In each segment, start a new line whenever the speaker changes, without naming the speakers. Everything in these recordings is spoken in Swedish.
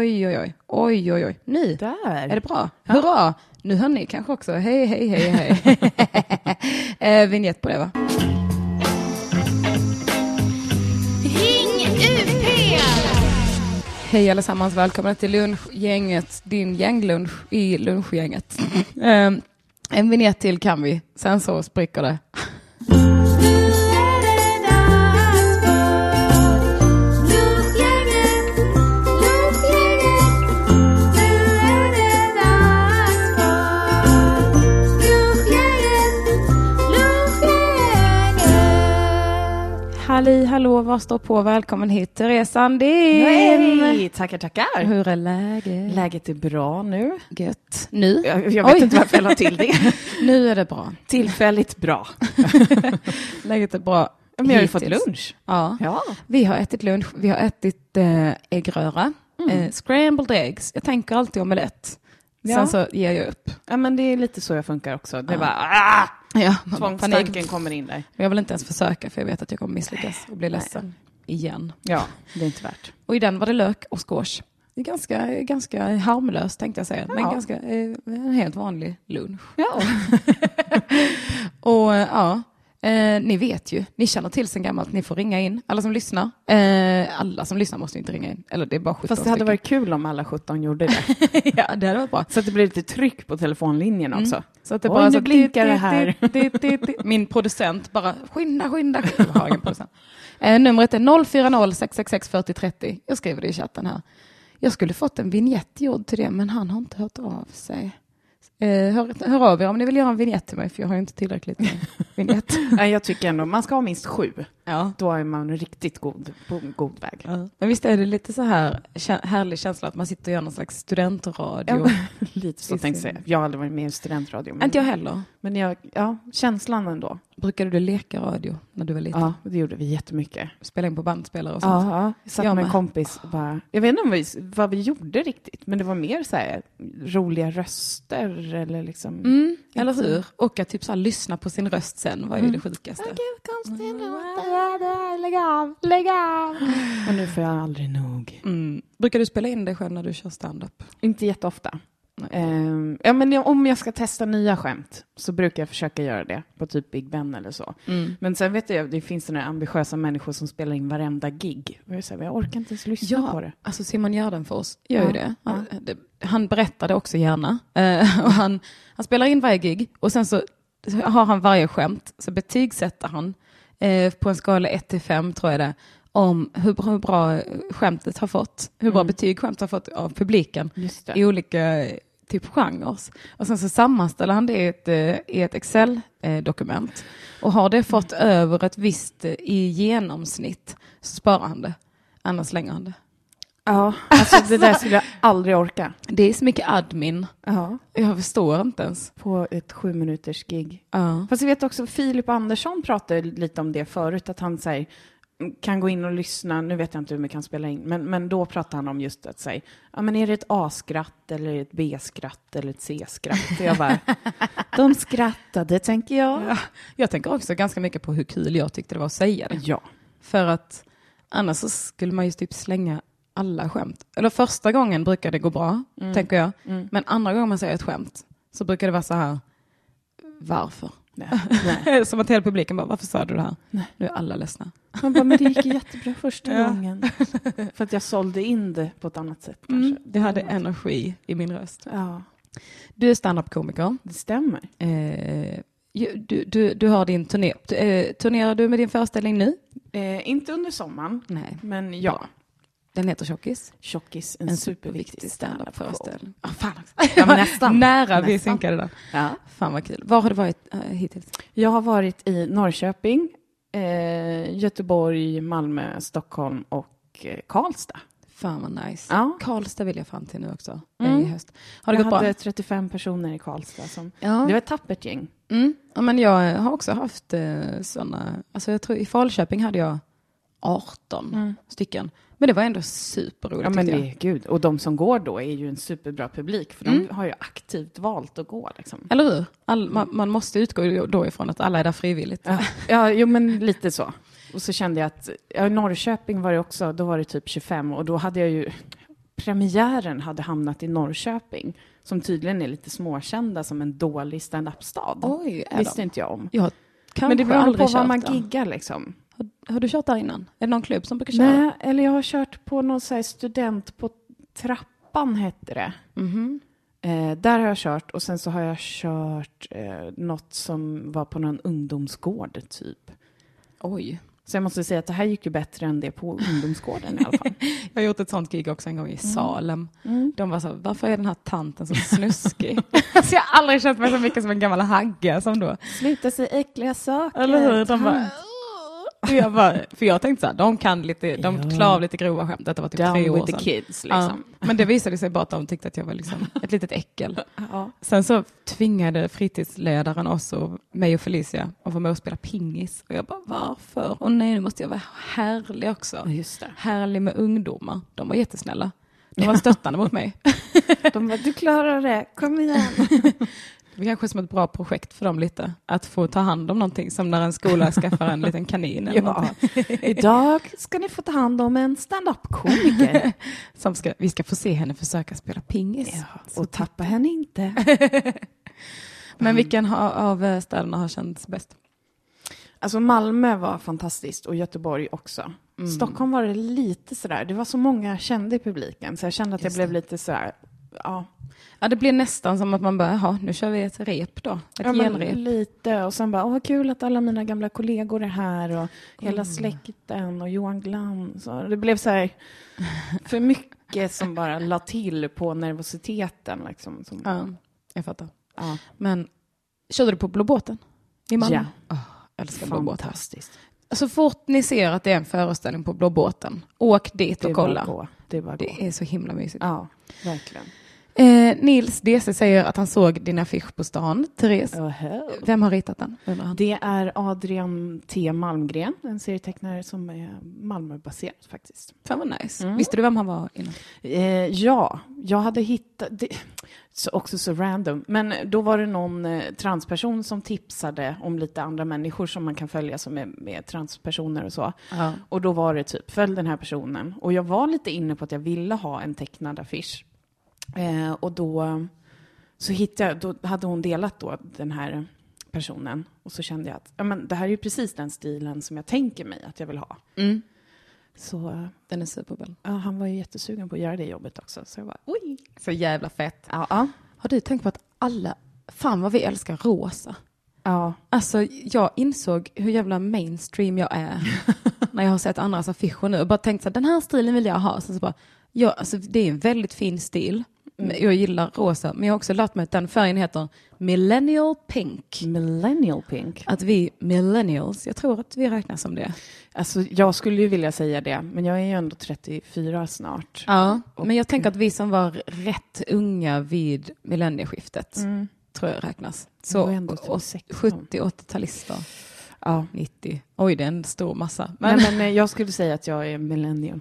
Oj, oj, oj. Oj, oj, oj. Nu
Där.
är det bra. Hurra! Nu hör ni kanske också. Hej, hej, hej, hej. eh, vignett på det, va?
Ring UP!
Hej allesammans, välkomna till lunchgänget, din gänglunch i lunchgänget. eh, en vignett till kan vi, sen så spricker det. Halli hallå, vad står på? Välkommen hit Therese Sandin!
Hej! Tackar, tackar.
Hur är läget?
Läget är bra nu.
Gött. Nu?
Jag, jag vet
Oj.
inte varför jag la till det.
Nu är det bra.
Tillfälligt bra.
Läget är bra.
Men jag har ju fått lunch.
Ja.
Ja.
Vi har ätit lunch. Vi har ätit äh, äggröra,
Mm.
eh, scrambled eggs. Jag tänker alltid omelett.
Ja.
Sen så ger jag upp.
ja, men det är lite så jag funkar också. Det är
Ja.
bara, ah!
Ja,
Tvångstanken kommer in där.
Men jag vill inte ens försöka för jag vet att jag kommer misslyckas och bli ledsen igen.
Ja, det är inte värt.
Och i den var det lök och squash. Det är ganska, ganska harmlöst tänkte jag säga. Men
Ja.
ganska, eh, en helt vanlig lunch.
Ja.
Och eh, ja, eh, ni vet ju, ni känner till sen gammalt, ni får ringa in. Alla som lyssnar. Eh, alla som lyssnar måste inte ringa in. Eller det är bara 17
Fast det hade
stycken.
varit kul om alla 17 gjorde det.
ja, det hade varit bra.
Så att det blir lite tryck på telefonlinjen också.
Så att det
Oj,
bara
nu
så
blinkar det här.
Min producent bara skynda, skynda. skynda. Jag har ingen producent. Eh, numret är 040 666 40 30. Jag skriver det i chatten här. Jag skulle fått en vignett gjord till det, men han har inte hört av sig. Eh, hör, hör av er om ni vill göra en vignett till mig, för jag har inte tillräckligt med vignett.
Jag tycker ändå man ska ha minst sju.
Ja.
Då är man riktigt god, på god väg.
Men visst är det lite så här härlig känsla att man sitter och gör någon slags studentradio?
Lite så tänkte jag säga. Jag har aldrig varit med i studentradio. Men,
Inte jag heller.
men jag, ja, känslan ändå.
Brukade du leka radio när du var liten?
Ja, det gjorde vi jättemycket.
Spela in på bandspelare och sånt?
Ja, ja. Jag satt
Jag
med en kompis och bara, jag vet inte om vi, vad vi gjorde riktigt, men det var mer så här roliga röster eller liksom.
Mm, eller hur? Och att typ så här, lyssna på sin röst sen var ju
Mm.
det sjukaste.
Lägg av, lägg av. Och nu får jag aldrig nog.
Mm. Brukar du spela in dig själv när du kör standup?
Inte jätteofta. Ehm, ja, men om jag ska testa nya skämt så brukar jag försöka göra det på typ Big Ben eller så.
Mm.
Men sen vet jag, det finns sådana ambitiösa människor som spelar in varenda gig. Och jag, säger, jag orkar inte ens lyssna på det.
alltså Simon Gärdenfors gör
Ja,
ju det. Han,
ja.
det. han berättar det också gärna. Eh, och han, han spelar in varje gig och sen så har han varje skämt, så betygsätter han eh, på en skala 1 till 5 tror jag det om hur, hur bra skämtet har fått, hur bra
Mm.
betyg skämtet har fått av publiken. I olika typ genrer. Och sen så sammanställer han det i ett, eh, i ett Excel-dokument. Och har det fått över ett visst eh, i genomsnitt så sparar han det. Annars slänger han det.
Ja, alltså det där skulle jag aldrig orka.
Det är så mycket admin.
Ja.
Jag förstår inte ens.
På ett sju minuters gig.
Ja.
Fast jag vet också, Filip Andersson pratade lite om det förut, att han säger kan gå in och lyssna, nu vet jag inte hur mycket han spela in, men, men då pratar han om just att säga, ja men är det ett A-skratt eller ett B-skratt eller ett C-skratt? Jag bara, de skrattade tänker jag.
Ja. Jag tänker också ganska mycket på hur kul jag tyckte det var att säga det.
Ja.
För att annars så skulle man ju typ slänga alla skämt. Eller första gången brukar det gå bra, tänker jag.
Mm.
Men andra gången man säger ett skämt så brukar det vara så här, varför?
Nej.
Som att hela publiken bara, varför sa du det här?
Nej.
Nu är alla ledsna.
Man bara, men det gick jättebra första
Ja.
gången. För att jag sålde in det på ett annat sätt kanske.
Mm, det hade energi i min röst.
Ja,
Du är standup-komiker.
det stämmer.
Eh, du, du, du har din turné. Eh, turnerar du med din föreställning nu?
Eh, inte under sommaren,
Nej.
men ja.
Den heter Tjockis.
Tjockis, en,
En
superviktig
standup-föreställning. Ah, fan också.
Ja, nästan.
Nära vi
Nästan.
synkade där.
Ja.
Fan vad kul. Var har du varit eh, hittills?
Jag har varit i Norrköping, eh, Göteborg, Malmö, Stockholm och eh, Karlstad.
Fan vad nice.
Ja.
Karlstad vill jag fan till nu också
Mm.
i höst. Har det
jag
gått
hade
bra?
35 personer i Karlstad. Som,
Ja.
Det var ett tappert gäng.
Mm. ja, men jag har också haft eh, sådana, alltså jag tror i Falköping hade jag 18 stycken. Men det var ändå superroligt
Ja, men det
jag.
gud. Och de som går då är ju en superbra publik, för
Mm.
de har ju aktivt valt att gå. Liksom.
Eller hur? All, man, man måste utgå då ifrån att alla är där frivilligt.
Ja, ja, jo men lite så. Och så kände jag att, ja, i Norrköping var det också, då var det typ 25 och då hade jag ju premiären hade hamnat i Norrköping, som tydligen är lite småkända som en dålig stand-up-stad.
Oj, är
visste
de?
inte jag om.
Jag kanske
Men det beror på var
kört
man giggar liksom.
Har, har du kört där innan? Är det någon klubb som brukar köra?
Nej, eller jag har kört på någon så här student på trappan hette det.
Mhm.
Eh, där har jag kört och sen så har jag kört eh, något som var på någon ungdomsgård typ.
Oj.
Så jag måste säga att det här gick ju bättre än det på ungdomsgården i alla fall.
Jag har gjort ett sånt gig också en gång i Salem.
Mm.
De var så, varför är den här tanten så snuskig? alltså jag har aldrig känt mig så mycket som en gammal hagga som då.
Sluta säga äckliga saker.
Eller hur? De bara, och jag bara, för jag tänkte så här, de kan lite, de
Ja.
klarar av lite grova skämt. Detta var typ tre
Down
år
with the
sedan.
kids
Ja,
liksom.
men det visade sig bara att de tyckte att jag var liksom ett litet äckel.
Ja.
Sen så tvingade fritidsledaren oss och mig och Felicia att vara med och spela pingis. Och jag bara, varför? Och nej, nu måste jag vara härlig också.
Just det.
Härlig med ungdomar. De var jättesnälla. De var stöttande mot mig.
De bara, du klarar det, kom igen.
Det kanske som ett bra projekt för dem lite. Att få ta hand om någonting som när en skola skaffar en liten kanin. Eller
Ja. Idag ska ni få ta hand om en stand-up-komiker.
Som ska, vi ska få se henne försöka spela pingis.
Ja, och tappa henne inte.
Men vilken av eh, städerna har känts bäst?
Alltså Malmö var fantastiskt och Göteborg också.
Mm.
Stockholm var det lite sådär, det var så många jag kände i publiken så jag kände att
Just
jag blev
det.
lite sådär, ja.
Ja, det blir nästan som att man bara, jaha, nu kör vi ett rep då. Ett
ja
genrep.
lite och sen bara, åh vad kul att alla mina gamla kollegor är här och hela
Mm.
släkten och Johan Glans. Det blev så här för mycket som bara la till på nervositeten liksom. Som,
Ja, jag fattar.
ja.
Men körde du på Blå båten i Malmö?
Ja.
Jag älskar Blå båten.
Fantastiskt.
Så fort ni ser att det är en föreställning på Blå båten, åk dit
Det
och kolla.
Det är.
Det är så himla mysigt.
Ja, verkligen.
Eh, Nils DC säger att han såg din affisch på stan. Therese,
Oho.
vem har ritat den?
Det är Adrian T. Malmgren, en serietecknare som är Malmöbaserad faktiskt.
Fan vad nice.
Mm.
Visste du vem han var innan?
Eh, ja, jag hade hittat, det, så också så random, men då var det någon eh, transperson som tipsade om lite andra människor som man kan följa som är, är transpersoner och så.
Ja.
Och då var det typ, följ den här personen. Och jag var lite inne på att jag ville ha en tecknad affisch. Eh, och då så hittade jag, då hade hon delat då den här personen. Och så kände jag att ja, men det här är ju precis den stilen som jag tänker mig att jag vill ha.
Mm.
Så
Den är superball.
ja, han var ju jättesugen på att göra det jobbet också. Så jag bara, oj.
Så jävla fett.
Ja, ja.
Har du tänkt på att alla, fan vad vi älskar rosa.
ja.
Alltså jag insåg hur jävla mainstream jag är när jag har sett andras affischer nu och bara tänkt så här, den här stilen vill jag ha. Så, så bara, ja, alltså, det är en väldigt fin stil.
Mm.
Jag gillar rosa, men jag har också lärt mig att den färgen heter millennial pink.
Millennial pink.
Att vi millennials, jag tror att vi räknas som det.
Alltså, jag skulle ju vilja säga det, men jag är ju ändå 34 snart.
Ja,
Och-
men jag tänker att vi som var rätt unga vid millennieskiftet
Mm.
tror jag räknas. Så
ändå typ
åt-
16.
70-80-talister,
Ja.
90. Oj, det är en stor massa. Men,
Men, men eh, jag skulle säga att jag är millennial.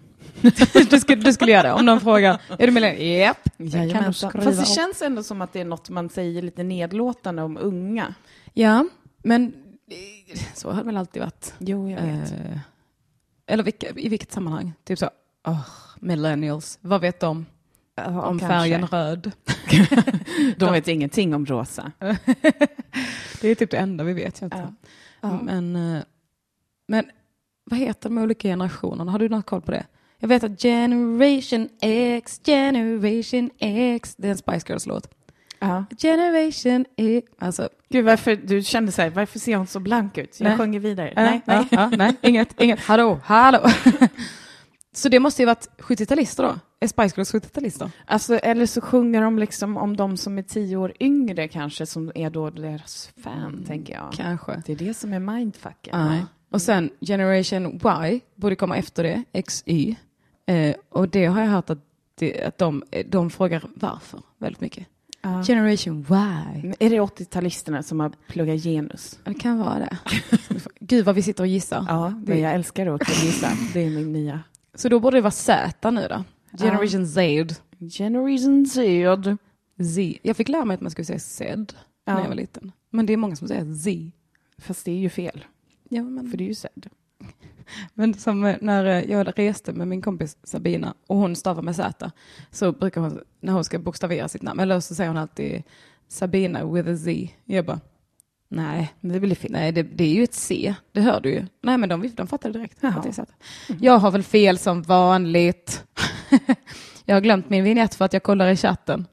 Du, skulle, du skulle göra det om någon frågar, är du millennial? Japp. kan
Jajamensan.
skriva
Fast det
upp.
känns ändå som att det är något man säger lite nedlåtande om unga.
Ja, men eh, så har det väl alltid varit.
Jo, jag vet.
Eh, eller vilka, i vilket sammanhang? Typ så, oh, millennials, vad vet de
Ja,
om
kanske.
färgen röd?
De vet ingenting om rosa.
Det är typ det enda vi vet. Jag tror.
Ja.
Men, eh, men vad heter de olika generationerna? Har du något koll på det? Jag vet att Generation X, Generation X, det är en Spice Girls-låt.
Ja.
Generation X, alltså.
Gud, varför, du kände så här, varför ser hon så blank ut? Jag
Nej.
sjunger vidare.
Nej,
nej, nej.
Ja, nej, inget, inget. Hallå, hallå. Så det måste ju varit 70-talister då? Är Spice Girls 70-talister?
Alltså, eller så sjunger de liksom om de som är tio år yngre kanske, som är då deras fan, tänker jag.
Kanske.
Det är det som är mindfucken.
Ja. Och sen Generation Y borde komma efter det, XY. Eh, och det har jag hört att, det, att de, de frågar varför väldigt mycket.
Ja.
Generation Y.
Men Är det 80-talisterna som har pluggat genus?
Det kan vara det. Gud vad vi sitter och gissar.
Ja, men jag älskar att gissa. Det är min nya.
Så då borde det vara Z nu då. Generation Z.
Generation Z.
Z. Jag fick lära mig att man skulle säga Z när
Ja.
jag var liten. Men det är många som säger Z.
Fast det är ju fel,
Ja, men...
för det är ju Z.
Men som eh, när eh, jag reste med min kompis Sabina och hon stavar med Z så brukar hon, när hon ska bokstavera sitt namn, eller så säger hon alltid Sabina with a Z. Jag bara, nej,
Men det blir fel.
nej det, det är ju ett C, det hör du ju. Nej men de, de fattade direkt.
Jaha.
att Z. Jag har väl fel som vanligt. jag har glömt min vignett för att jag kollar i chatten.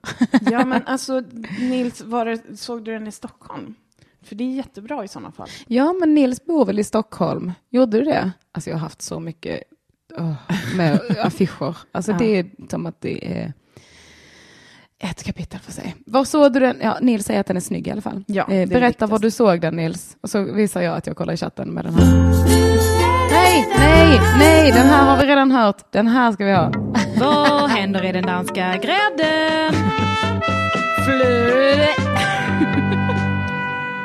Ja, men alltså Nils, var det, såg du den i Stockholm? För det är jättebra i sådana fall.
Ja, men Nils bor väl i Stockholm? Gjorde du det? Alltså jag har haft så mycket åh, med affischer. Alltså
Ja.
det är som att det är ett kapitel för sig. Var såg du den? Ja, Nils säger att den är snygg i alla fall.
Ja,
eh, berätta var du såg den Nils. Och så visar jag att jag kollar i chatten med den här. Nej, nej, nej, den här har vi redan hört. Den här ska vi ha.
Vad händer i den danska grädden?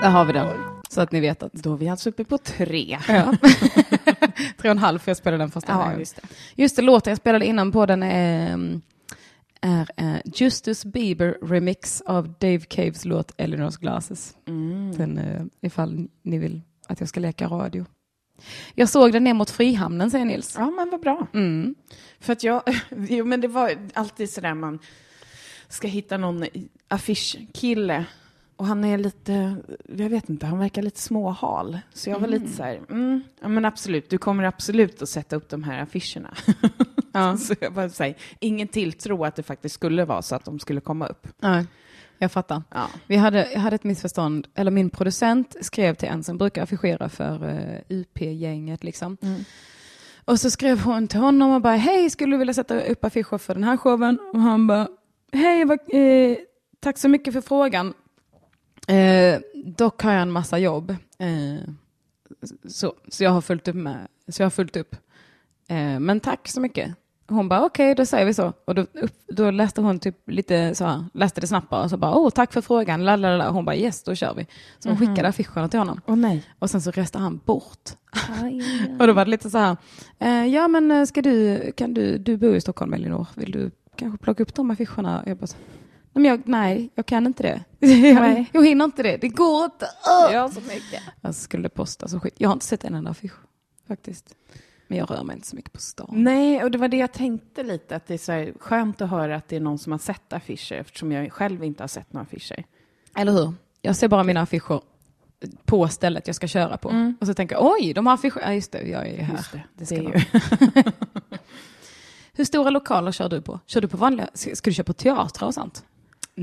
Där har vi den. Så att ni vet att.
Då är vi alltså uppe på tre.
Ja. Tre och en halv för jag spelade den första
Ja,
gången.
just det.
Just det, låten jag spelade innan på den är, är eh, Justus Bieber remix av Dave Caves låt Eleanor's Glasses.
Mm.
Den, eh, ifall ni vill att jag ska leka radio. Jag såg den ner mot Frihamnen, säger Nils.
Ja, men vad bra.
Mm.
För att jag, jo, men det var alltid sådär man ska hitta någon affischkille och han är lite, jag vet inte, han verkar lite småhal. Så jag var lite så här, mm, ja men absolut, du kommer absolut att sätta upp de här affischerna.
Ja.
så jag bara säger, ingen tilltro att det faktiskt skulle vara så att de skulle komma upp.
Ja, jag fattar.
Ja.
Vi hade, jag hade ett missförstånd, eller min producent skrev till en som brukar affischera för eh, UP-gänget. Liksom.
Mm.
Och så skrev hon till honom och bara, hej, skulle du vilja sätta upp affischer för den här showen? Och han bara, hej, vad, eh, tack så mycket för frågan. Eh, dock har jag en massa jobb. Eh, så, så jag har fullt upp med, så jag har fullt upp. Eh, men tack så mycket. Hon bara okej, då säger vi så. Och då, upp, då läste hon typ lite så här, läste det snabbt bara och så bara åh tack för frågan, lalalala. Hon bara yes, då kör vi. Så hon skickade affischerna till honom.
Åh nej.
Och sen så reste han bort. och då var det lite så här, eh, ja men eh, ska du, kan du, du bor i Stockholm Elinor, vill du kanske plocka upp de affischerna? Jag bara, men jag, nej, jag kan inte det. jag,
Nej.
jag hinner inte det, det går inte. Åh!
Ja, så mycket.
Alltså skulle det postas och skit. Jag har inte sett en enda affisch faktiskt. Men jag rör mig inte så mycket på stan.
Nej, och det var det jag tänkte lite, att det är så här skönt att höra att det är någon som har sett affischer, eftersom jag själv inte har sett några affischer.
Eller hur? Jag ser bara mina affischer på stället jag ska köra på. Och så tänker jag, oj, de har affischer. Ja, just det, jag är här.
Just det,
det ska
det ju-
Hur stora lokaler kör du på? Kör du på vanliga, ska du köra på teatrar och sånt?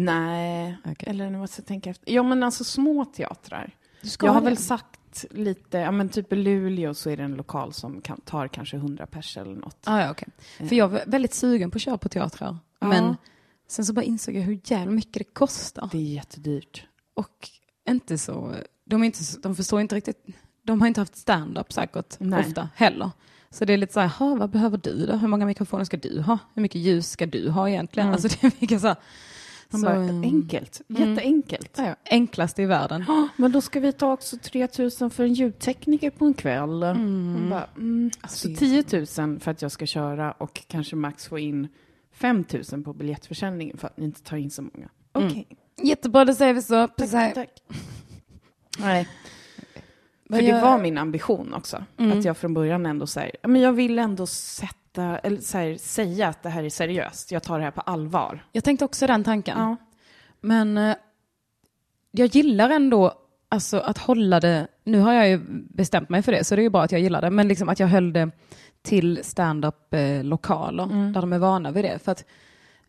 Nej,
Okej.
eller nu måste jag tänka efter. Ja, men alltså små teatrar. Jag har
det.
väl sagt lite, ja men typ i Luleå så är det en lokal som kan, tar kanske 100 pers eller något.
Ah, ja, okej. För jag var väldigt sugen på att köra på teatrar.
Ja.
Men sen så bara insåg jag hur jävla mycket det kostar.
Det är jättedyrt.
Och inte så, de, är inte, de förstår inte riktigt, de har inte haft stand-up säkert
Nej.
ofta heller. Så det är lite så här, "Ha, vad behöver du då? Hur många mikrofoner ska du ha? Hur mycket ljus ska du ha egentligen?
Mm.
Alltså det är mycket så här,
Man
så,
bara,
mm,
enkelt,
Mm.
jätteenkelt.
ja, ja, enklaste i världen.
Ja, men då ska vi ta också 3 000 för en ljudtekniker på en kväll. Bara, mm,
Alltså,
så
det-
10 000 för att jag ska köra och kanske max få in 5 000 på biljettförsäljningen för att ni inte tar in så många.
Mm.
Okej,
Jättebra, det säger vi så.
tack,
här,
tack. Nej, för det
gör-
var min ambition också.
Mm.
Att jag från början ändå säger, men jag vill ändå sätta, eller så här, säga att det här är seriöst. Jag tar det här på allvar.
Jag tänkte också den tanken.
Ja.
Men eh, jag gillar ändå alltså, att hålla det, nu har jag ju bestämt mig för det, så det är ju bra att jag gillar det, men liksom att jag höll det till stand-up-lokaler
Mm.
där de är vana vid det. För att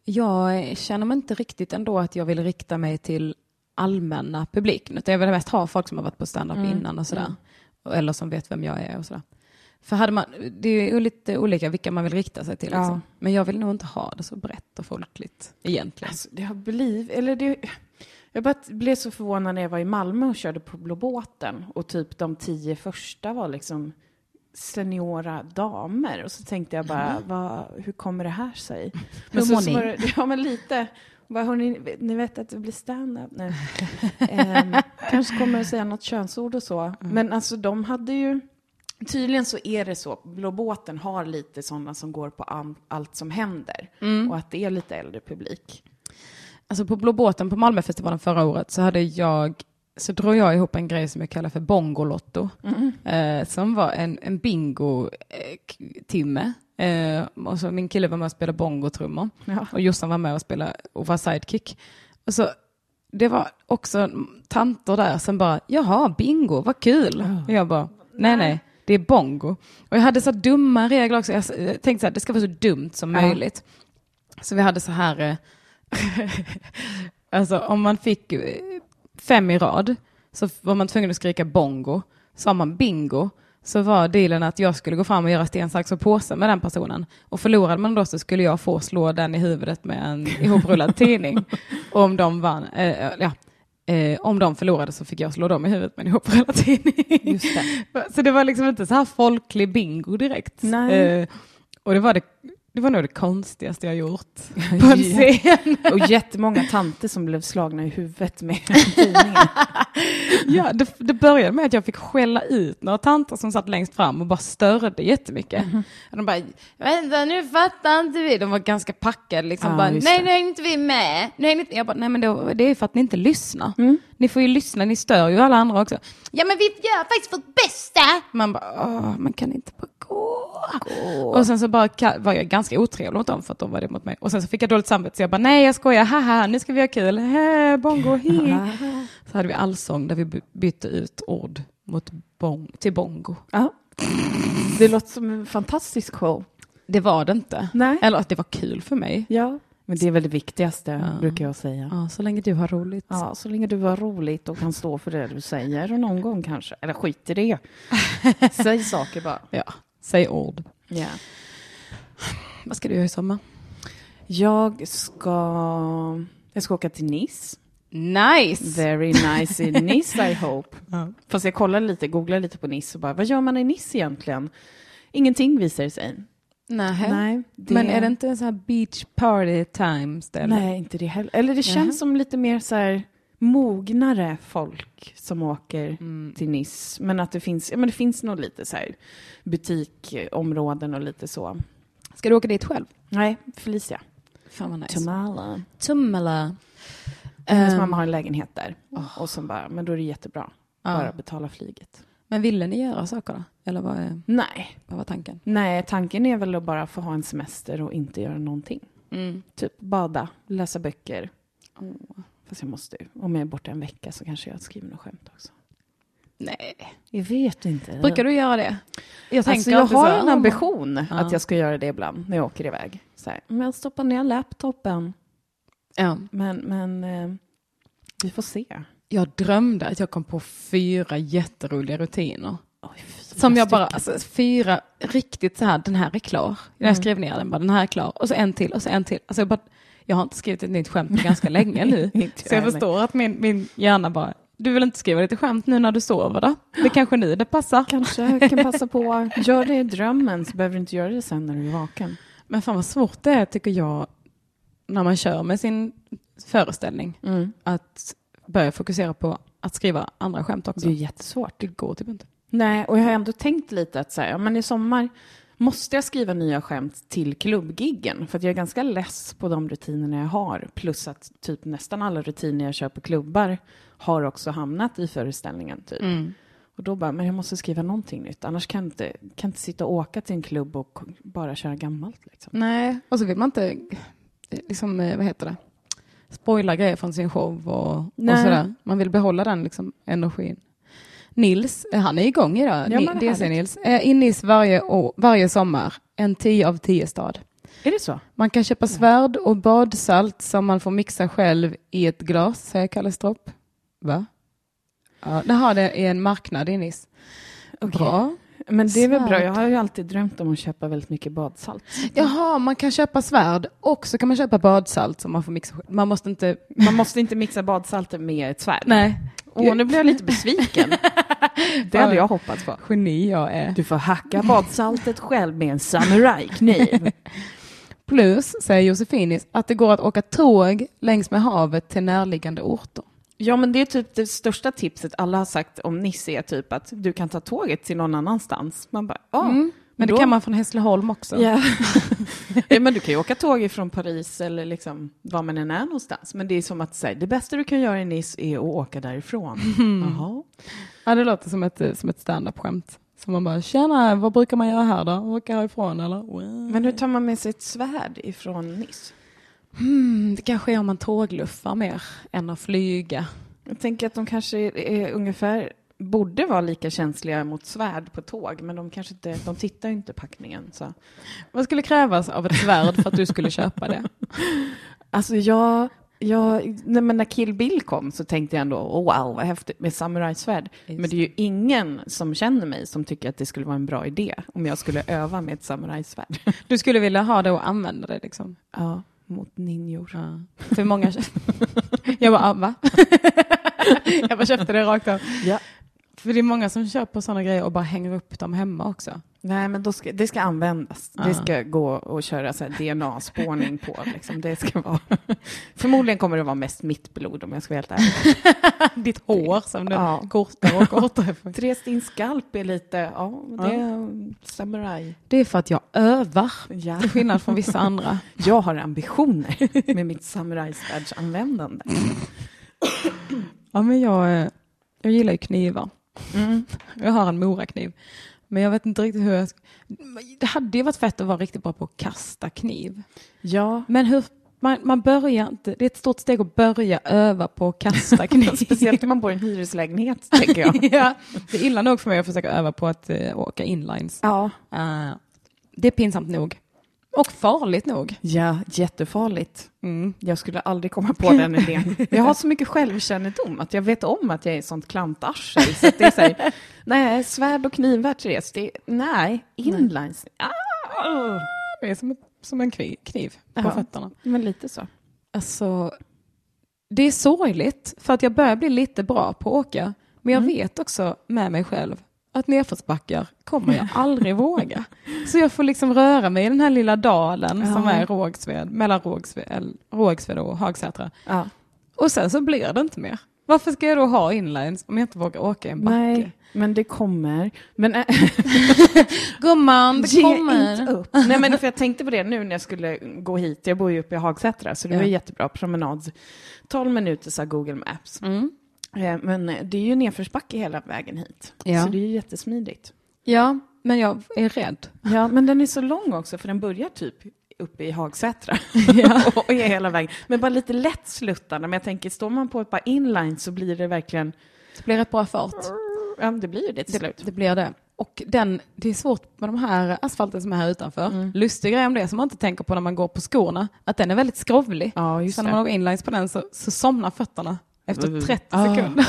jag känner mig inte riktigt ändå att jag vill rikta mig till allmänna publiken, utan jag vill mest ha folk som har varit på stand-up
Mm.
innan och sådär. Eller som vet vem jag är och sådär. För hade man, det är ju lite olika vilka man vill rikta sig till.
Ja.
Liksom. Men jag vill nog inte ha det så brett och folkligt egentligen.
Alltså, det har blivit, eller det, jag bara blev så förvånad när jag var i Malmö och körde på Blå båten och typ de tio första var liksom seniora damer och så tänkte jag bara, vad, hur kommer det här sig?
Hur
så,
mår ni?
det, ja men lite. Bara, hörni, ni vet att det blir stand-up nu. Ehm, kanske kommer att säga något könsord och så. Men alltså de hade ju, tydligen så är det så, Blå båten har lite sådana som går på allt som händer. Och att det är lite äldre publik.
Alltså på Blå båten på Malmöfestivalen förra året så hade jag så drog jag ihop en grej som jag kallar för Bongolotto. Eh, som var en, en bingo-timme. Eh, och så min kille var med och spelade bongotrummor.
Ja.
Och Jossan var med och spelade och var sidekick. Och så, det var också tanter där som bara, jaha, bingo, vad kul. Och jag bara, nej nej, det är bongo. Och jag hade så dumma regler också. Jag jag tänkte så här, det ska vara så dumt som
Ja.
möjligt. Så vi hade så här, eh, alltså om man fick eh, fem i rad så var man tvungen att skrika bongo. Sa man bingo så var dealen att jag skulle gå fram och göra sten, sax och påse med den personen. Och förlorade man då så skulle jag få slå den i huvudet med en ihoprullad tidning. Och om de vann, eh, ja, eh, om de förlorade så fick jag slå dem i huvudet med en ihoprullad tidning. Så det var liksom inte så här folklig bingo direkt.
Nej.
Eh, och det var, det, det var nog det konstigaste jag gjort på en scen.
Och jättemånga tanter som blev slagna i huvudet med tidningen.
Ja, det, det började med att jag fick skälla ut några tanter som satt längst fram och bara störde jättemycket.
Mhm.
Och de bara, vänta nu fattar inte vi. De var ganska packade liksom.
Ja,
bara, nej, nu är inte vi med. Nu är inte... Jag bara, nej men det, det är för att ni inte lyssnar.
Mm.
Ni får ju lyssna, ni stör ju alla andra också.
Ja men vi gör faktiskt vårt bästa.
Man bara, man kan inte bara gå. Och sen så bara var jag ganska otrevlig mot dem för att de var det mot mig. Och sen så fick jag dåligt samvete så jag bara, nej jag skojar, haha, nu ska vi ha kul, Hä, bongo, hi. Så hade vi allsång där vi by- bytte ut ord mot bong, till bongo.
Ja. Det låter som en fantastisk show.
Det var det inte.
Nej.
Eller att det var kul för mig.
Ja. Men det är väl det viktigaste,
Ja.
brukar jag säga.
Ja, så länge du har roligt.
Ja, så länge du har roligt och kan stå för det du säger och någon gång kanske, eller skit i det. Säg saker bara.
Ja, säg ord.
Ja.
Vad ska du göra i sommar?
Jag ska, jag ska åka till Nice.
Nice!
Very nice in Nice I hope. Fast jag kollade lite, googlade lite på Nice och bara, vad gör man i Nice egentligen? Ingenting visar det sig.
Nej.
Nej, det-
Men är det inte en sån här beach party time ställe?
Nej, inte det heller. Eller det känns
Nähä.
som lite mer så här mognare folk som åker
Mm.
till Nice. Men att det finns, ja, men det finns nog lite så här butikområden och lite så.
Ska du åka dit själv?
Nej, Felicia.
Fan vad nice.
Tomala.
Tumala.
Hennes
Ehm,
mamma har en lägenhet där. Och så bara, men då är det jättebra.
Ja.
Bara betala flyget.
Men ville ni göra saker då? Eller vad,
Nej.
vad var tanken?
Nej, tanken är väl att bara få ha en semester och inte göra någonting. Typ bada, läsa böcker. Fast jag måste ju. Om jag är borta en vecka så kanske jag skriver något skämt också.
Nej.
Jag vet inte.
Brukar du göra det? Jag
Alltså jag har en
"Åh,
ambition
Ja.
att jag ska göra det ibland när jag åker iväg. Så här, men jag stoppar ner laptopen.
Ja.
Men, men eh, vi får se.
Jag drömde att jag kom på fyra jätteroliga rutiner.
Oj,
Som jag bara, alltså fyra riktigt så här, den här är klar. Jag skrev ner den bara, den här är klar. Och så en till och så en till. Alltså jag, bara, jag har inte skrivit ett nytt skämt på ganska länge nu. Så jag förstår att min, min hjärna bara, du vill inte skriva lite skämt nu när du sover då? Det kanske nu det passar.
Kanske kan passa på. Gör det i drömmen så behöver du inte göra det sen när du är vaken.
Men fan vad svårt det är tycker jag, när man kör med sin föreställning, att börja fokusera på att skriva andra skämt också.
Det är jättesvårt.
Det går typ inte.
Nej, och jag har ändå tänkt lite att säga, men i sommar måste jag skriva nya skämt till klubbgiggen. För jag är ganska less på de rutinerna jag har. Plus att typ nästan alla rutiner jag kör på klubbar har också hamnat i föreställningen. Typ. Och då bara, men jag måste skriva någonting nytt. Annars kan jag inte, kan inte sitta och åka till en klubb och bara köra gammalt. Liksom.
Nej, och så vill man inte, liksom, eh, vad heter det, spoila grejer från sin show och, och sådär. Man vill behålla den liksom, energin. Nils, eh, han är igång idag,
Ja,
Ni- DC. Nils. Eh, I Nice varje, år, varje sommar, en 10 av 10 stad.
Är det så?
Man kan köpa svärd och badsalt som man får mixa själv i ett glas, säger Kalle Stropp. Va? Ja, det har det i en marknad i Nice. Bra.
Men det är väl bra. Jag har ju alltid drömt om att köpa väldigt mycket badsalt.
Jaha, man kan köpa svärd och så kan man köpa badsalt som man får mixa. Man måste inte...
Man måste inte mixa badsaltet med ett svärd.
Nej.
Åh, nu blir jag lite besviken. det hade jag hoppats på.
Geni jag är.
Du får hacka badsaltet själv med en samurajkniv.
Plus, säger Josefinis, att det går att åka tåg längs med havet till närliggande orter.
ja, men det är typ det största tipset alla har sagt om Nisse är typ att du kan ta tåget till någon annanstans. Man bara, ja,
Men det
Då-
kan man från Hässleholm också.
Ja. Ja, men du kan ju åka tåg ifrån Paris eller liksom var man än är någonstans. Men det är som att säga, det bästa du kan göra i Nice är att åka därifrån. Jaha.
Ja, det låter som ett, som ett stand-up-skämt. Så man bara, tjena, vad brukar man göra här då? Åka härifrån eller?
Men hur tar man med sig ett svärd ifrån Nice?
Hmm, det kanske är om man tågluffar mer än att flyga.
Jag tänker att de kanske är, är ungefär, borde vara lika känsliga mot svärd på tåg, men de kanske inte, de tittar inte packningen. Så.
Vad skulle krävas av ett svärd för att du skulle köpa det?
Alltså jag, jag nej, men när Kill Bill kom så tänkte jag ändå, oh, wow, vad häftigt med samurajsvärd. Men det är ju ingen som känner mig som tycker att det skulle vara en bra idé om jag skulle öva med ett samurajsvärd.
Du skulle vilja ha det och använda det liksom?
Ja, mot ninjor.
Ja. För många... jag bara, ah, va? jag bara köpte det rakt av.
Ja.
För det är många som köper sådana grejer och bara hänger upp dem hemma också.
Nej, men då ska, det ska användas.
Ja.
Det ska gå och köra DNA-spårning på. Liksom. Det ska vara. Förmodligen kommer det vara mest mitt blod om jag ska vara helt ärlig.
Ditt hår som du
Ja.
kortar och kortar.
Therese, din skalp är lite, ja, det är samuraj.
Det är för att jag övar,
Ja.
till skillnad från vissa andra.
Jag har ambitioner med mitt samurajsvärdsanvändande.
Ja, men jag, eh, jag gillar ju knivar.
Mm.
Jag har en morakniv. Men jag vet inte riktigt hur jag... sk- Det hade ju varit fett att vara riktigt bra på att kasta kniv.
Ja,
Men hur... Man, man börjar inte... Det är ett stort steg att börja öva på att kasta kniv.
speciellt om man bor i en hyreslägenhet, tänker jag.
ja, det är illa nog för mig att försöka öva på att uh, åka inlines.
Ja.
Eh, det är pinsamt nog. Och farligt nog.
ja, jättefarligt.
Mm.
Jag skulle aldrig komma på den idén. Jag har så mycket självkännedom att jag vet om att jag är sånt klantarsel. Så att det är så här, nej, svärd och knivar, Therese, det är, nej, inlines. Ah,
Det är som, som en kniv, på
Ja.
fötterna.
men lite så.
Alltså, det är sorgligt för att jag börjar bli lite bra på att åka. Men jag vet också med mig själv att nedförsbackar kommer jag aldrig våga. Så jag får liksom röra mig i den här lilla dalen som
Ja.
är Rågsved, mellan Rågsved, Rågsved och Hagsätra.
Ja.
Och sen så blir det inte mer. Varför ska jag då ha inlines om jag inte vågar åka i en backe?
Nej, men det kommer. Men äh,
Gumman, det
ge
kommer.
inte upp. Nej, men för jag tänkte på det nu när jag skulle gå hit. Jag bor ju uppe i Hagsätra, så det var
Ja.
jättebra promenad. 12 minuter sa Google Maps.
Mm.
Eh, Men det är ju nedförsbacke hela vägen hit.
Ja.
Så det är ju jättesmidigt.
Ja, men jag är rädd.
Ja, men den är så lång också, för den börjar typ uppe i Hagsätra.
Ja.
och är hela vägen. Men bara lite lätt sluttande. Men jag tänker, står man på ett par inline så blir det verkligen...
Det blir rätt bra fart.
Ja, det blir ju det till
Det,
slut.
det blir det. Och den, det är svårt med de här asfalten som är här utanför.
Mm.
Lustig grej om det som man inte tänker på när man går på skorna, att den är väldigt skrovlig.
Ja, just
så när
det.
man åker inlines på den så, så somnar fötterna efter
Mm.
30
Ah,
sekunder.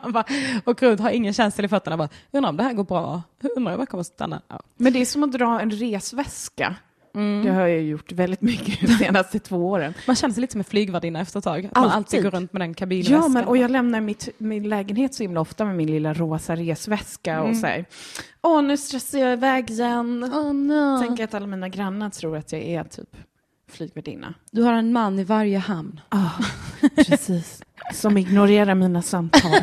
man bara åker runt, har ingen känsla i fötterna. Bara, undrar om det här går bra? Undrar om jag kommer stanna? Ja.
Men det är som att dra en resväska.
Mm.
Det har jag gjort väldigt mycket de senaste två åren.
Man känner sig lite som en flygvärdinna efter ett tag. Att man
Alltid.
alltid går runt med den kabinväskan.
Ja, men, och jag lämnar mitt, min lägenhet så himla ofta med min lilla rosa resväska och så här. Åh, nu stressar jag iväg igen.
Åh, no.
Tänker att alla mina grannar tror att jag är typ flygvärdinna.
Du har en man i varje hamn.
Ah, precis. Som ignorerar mina samtal.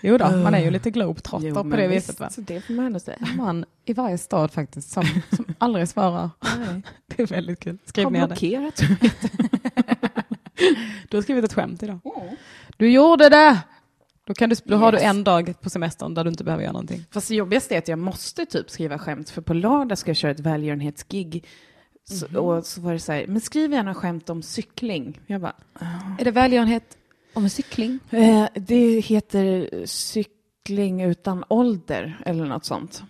Jo då, man är ju lite globetrotter på det
visst,
viset. Va?
Så det får man ändå säga.
En man i varje stad faktiskt som, som aldrig svarar.
Nej.
Det är väldigt kul. Skriv
Har
ner det. Du har skrivit ett skämt idag. Du gjorde det! Då, kan du, då har du
Yes.
en dag på semestern där du inte behöver göra någonting.
Fast det jobbigaste är att jag måste typ skriva skämt, för på lördag ska jag köra ett välgörenhetsgig. Så, Och så var det så här, men skriv gärna skämt om cykling. Jag bara,
Är det välgörenhet om cykling?
eh, det heter cykling utan ålder eller något sånt.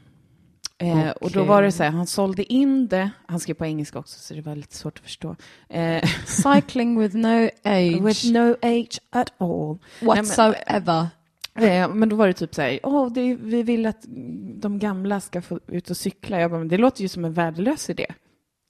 Eh, Och då var det så här, han sålde in det, han skrev på engelska också så det var lite svårt att förstå. Eh,
Cycling with no age
with no age at all.
whatsoever.
Eh, men då var det typ så här, åh, det, vi vill att de gamla ska få ut och cykla. Jag bara, men det låter ju som en värdelös idé.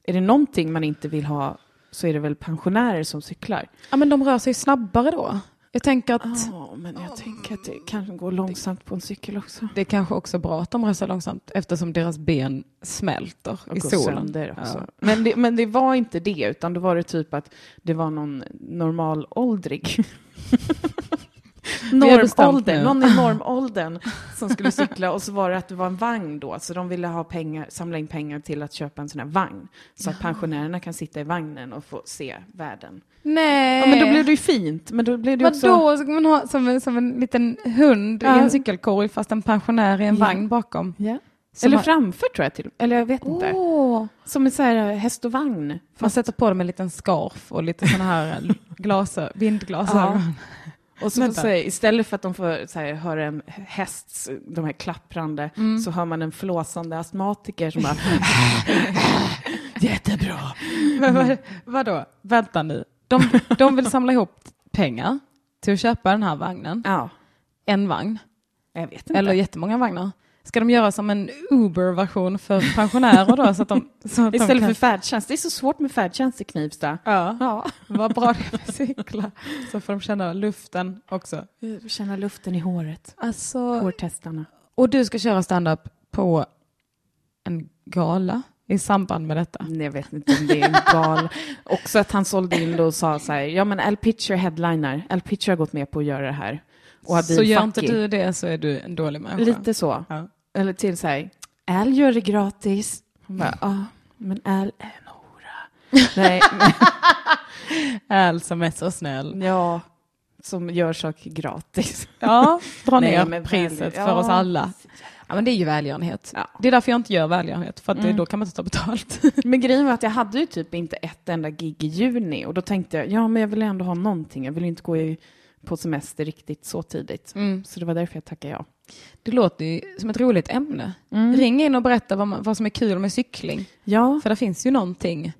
Är det någonting man inte vill ha så är det väl pensionärer som cyklar.
Ja, men de rör sig snabbare då. Jag tänker att
Ja, men jag tänker att det kan gå långsamt på en cykel också.
det är kanske också är bra att de sig långsamt eftersom deras ben smälter
Och
i solen. Ja.
Men, det, men det var inte det, utan då var det typ att det var någon normalåldrig normåldern, någon i normåldern som skulle cykla och så var det att det var en vagn då, så de ville ha pengar, samla in pengar till att köpa en sån här vagn. Så att pensionärerna kan sitta i vagnen och få se världen.
Nej.
Ja, men då blev det ju fint, men då blev det ju också...
Vadå, ska man ha som en, som en liten hund i
Ja.
en cykelkorg fast en pensionär i en
Ja.
vagn bakom?
Ja. Eller
man-
framför tror jag till Eller jag vet inte.
Åh.
Som en så här häst och vagn.
Man sätter på dem en liten scarf och lite sådana här glasö- vindglasögon.
Och så, så istället för att de får så här, höra en häst, de här klapprande,
Mm.
så hör man en flåsande astmatiker som bara Jättebra!
Men vad, vadå? Vänta nu. De, de vill samla ihop pengar till att köpa den här vagnen.
Ja,
En vagn.
jag vet inte.
Eller jättemånga vagnar. Ska de göra som en Uber-version för pensionärer då? Så att de, så att de
Istället
kan...
för färdtjänst. Det är så svårt med färdtjänst i Knivsta.
Ja,
Ja.
vad bra det är med cykla. Så får de känna luften också.
Känna luften i håret.
Alltså,
Hårtestarna.
och du ska köra stand-up på en gala i samband med detta?
Jag vet inte om det är en gal. Också att han sålde in och sa så här, ja men Al Pitcher headliner. Al Pitcher har gått med på att göra det här. Och Adil
så gör inte du det så är du en dålig människa.
Lite så.
Ja.
Eller till så här, Al gör det gratis. Hon bara, ja, men Al är en hora. Nej,
Al som är så snäll.
ja, som gör saker gratis.
Ja, dra ner priset för
ja.
oss alla. Ja, men det är ju välgörenhet.
Ja.
Det är därför jag inte gör välgörenhet, för att
Mm.
då kan man inte ta betalt.
Men grejen var att jag hade ju typ inte ett enda gig i juni och då tänkte jag, ja men jag vill ändå ha någonting. Jag vill inte gå i, på semester riktigt så tidigt.
Mm.
Så det var därför jag tackade ja.
Det låter ju som ett roligt ämne.
Mm.
Ring in och berätta vad, man, vad som är kul med cykling.
Ja,
För det finns ju någonting.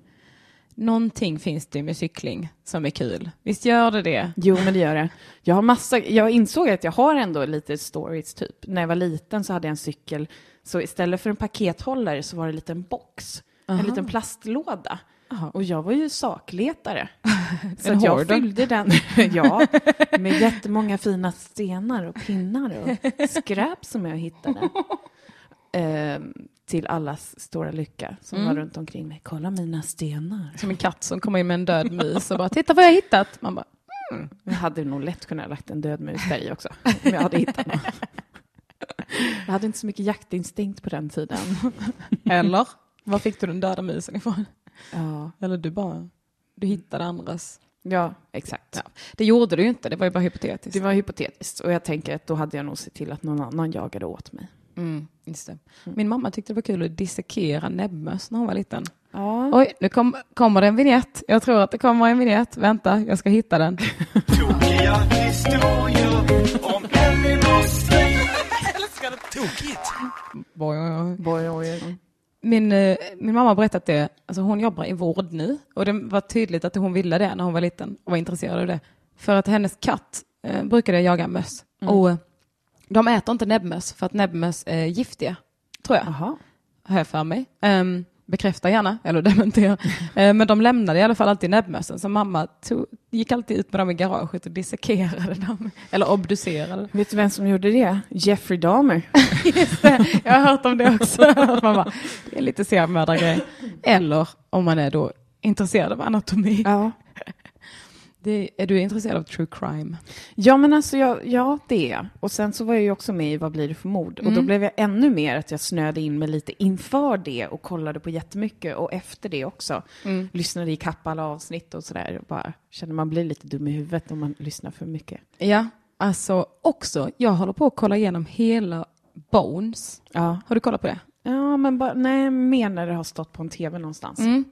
Någonting finns det med cykling som är kul. Visst gör det det?
jo men det gör det. Jag har massa, jag insåg att jag har ändå lite stories typ. När jag var liten så hade jag en cykel, så istället för en pakethållare så var det en liten box.
Aha.
En liten plastlåda.
Aha.
Och jag var ju sakletare. så jag fyllde den, ja, med jättemånga fina stenar och pinnar och skräp som jag hittade. Ehm, till allas stora lycka som
Mm.
var runt omkring mig. Kolla mina stenar.
Som en katt som kommer in med en död mus och bara titta vad jag hittat. Man bara,
Jag hade nog lätt kunnat ha lagt en död mus där i också. Om jag hade hittat någon. Jag hade inte så mycket jaktinstinkt på den tiden.
eller? Var fick du den döda musen ifrån?
Ja,
Eller du bara, du hittade andras.
ja exakt.
Ja. Det gjorde du ju inte, det var ju bara hypotetiskt.
Det var hypotetiskt och jag tänker att då hade jag nog sett till att någon annan jagade åt mig.
Mm, just det. Min mamma tyckte det var kul att dissekera näbbmöss när hon var liten.
Ja.
Oj, nu kom, kommer det en vignett. Jag tror att det kommer en vignett. Vänta, jag ska hitta den.
Tokiga historier om liv. Älskar det tokigt.
Boy.
Min, eh, min mamma har berättat det, alltså hon jobbar i vård nu och det var tydligt att hon ville det när hon var liten och var intresserad av det. För att hennes katt eh, brukade jaga möss och eh, de äter inte näbbmöss för att näbbmöss är giftiga, tror jag.
Jaha.
har jag för mig. Um, bekräfta gärna, eller dementera. Eh, men de lämnade i alla fall alltid näbbmössen, så mamma tog, gick alltid ut med dem i garaget och dissekerade dem. Eller obducerade.
Vet du vem som gjorde det? Jeffrey Dahmer.
Just det, jag har hört om det också. Bara, det är lite seriemördargrej. Eller om man är då intresserad av anatomi.
Ja.
Det, är du intresserad av true crime?
Ja, men alltså, jag, ja, det är. Och sen så var jag ju också med i Vad blir det för mord? Och då
Mm.
blev jag ännu mer att jag snöade in mig lite inför det och kollade på jättemycket och efter det också.
Mm.
Lyssnade i kapp alla avsnitt och sådär. Och bara känner man blir lite dum i huvudet om man lyssnar för mycket.
Ja, alltså också, jag håller på att kolla igenom hela Bones.
Ja,
Har du kollat på det?
ja men bara, nej, mer när det har stått på en tv någonstans.
Mm.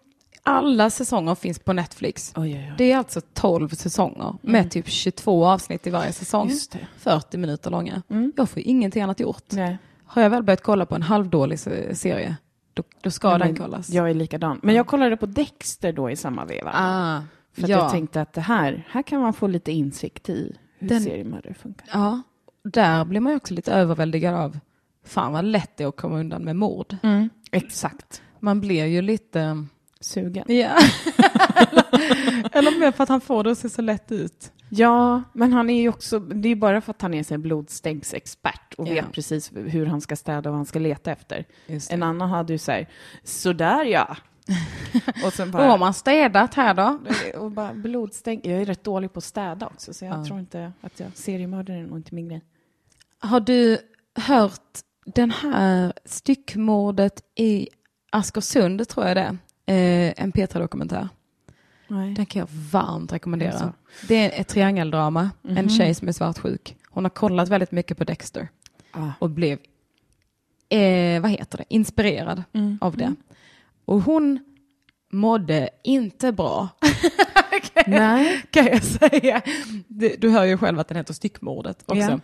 Alla säsonger finns på Netflix.
Oj, oj, oj.
Det är alltså 12 säsonger med typ 22 avsnitt i varje säsong.
Just det.
40 minuter långa.
Mm.
Jag får ingenting annat gjort.
Nej.
Har jag väl börjat kolla på en halvdålig se- serie, då, då ska
Ja,
den kollas.
Jag är likadan. Men jag kollade på Dexter då i samma veva.
ah,
För att
ja.
jag tänkte att det här, här kan man få lite insikt i hur
Den-
seriemördare funkar.
Ja, där blir man ju också lite överväldigad av, fan vad lätt det är att komma undan med mord.
Exakt.
Man blir ju lite,
Sugen.
ja. Eller mer för att han får det att se så lätt ut.
Ja, men han är ju också, det är ju bara för att han är här blodstänksexpert och
Ja.
vet precis hur han ska städa och vad han ska leta efter. En annan hade ju så här, sådär ja, och sen
Då har
bara,
man städat här då.
och bara blodstänk. Jag är rätt dålig på att städa också, så jag
Ja.
tror inte att jag seriemördare är nog inte min grej.
Har du hört den här styckmordet i Askersund, tror jag det är. Eh, en Petra-dokumentär. Den kan jag varmt rekommendera.
Alltså.
Det är ett triangeldrama. En
Mhm.
tjej som är svartsjuk. Hon har kollat väldigt mycket på Dexter
Ah.
och blev, eh, vad heter det, inspirerad
Mm.
av det. Och hon mådde inte bra,
Nej.
kan jag säga. Du, du hör ju själv att den heter Styckmordet också.
Ja.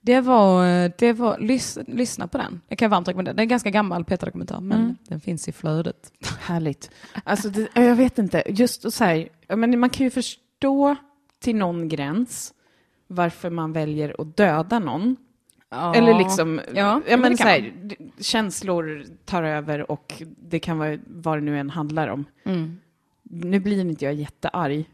Det var, det var lys, lyssna på den. Jag kan varmt rekommendera. Det är en ganska gammal Petra-dokumentär, men
Mm.
den finns i flödet.
Härligt. Alltså, det, jag vet inte, just så här, ja, men man kan ju förstå till någon gräns varför man väljer att döda någon. Eller liksom,
Ja,
ja,
men
så här, känslor tar över och det kan vara vad det nu än handlar om.
Mm.
Nu blir inte jag jättearg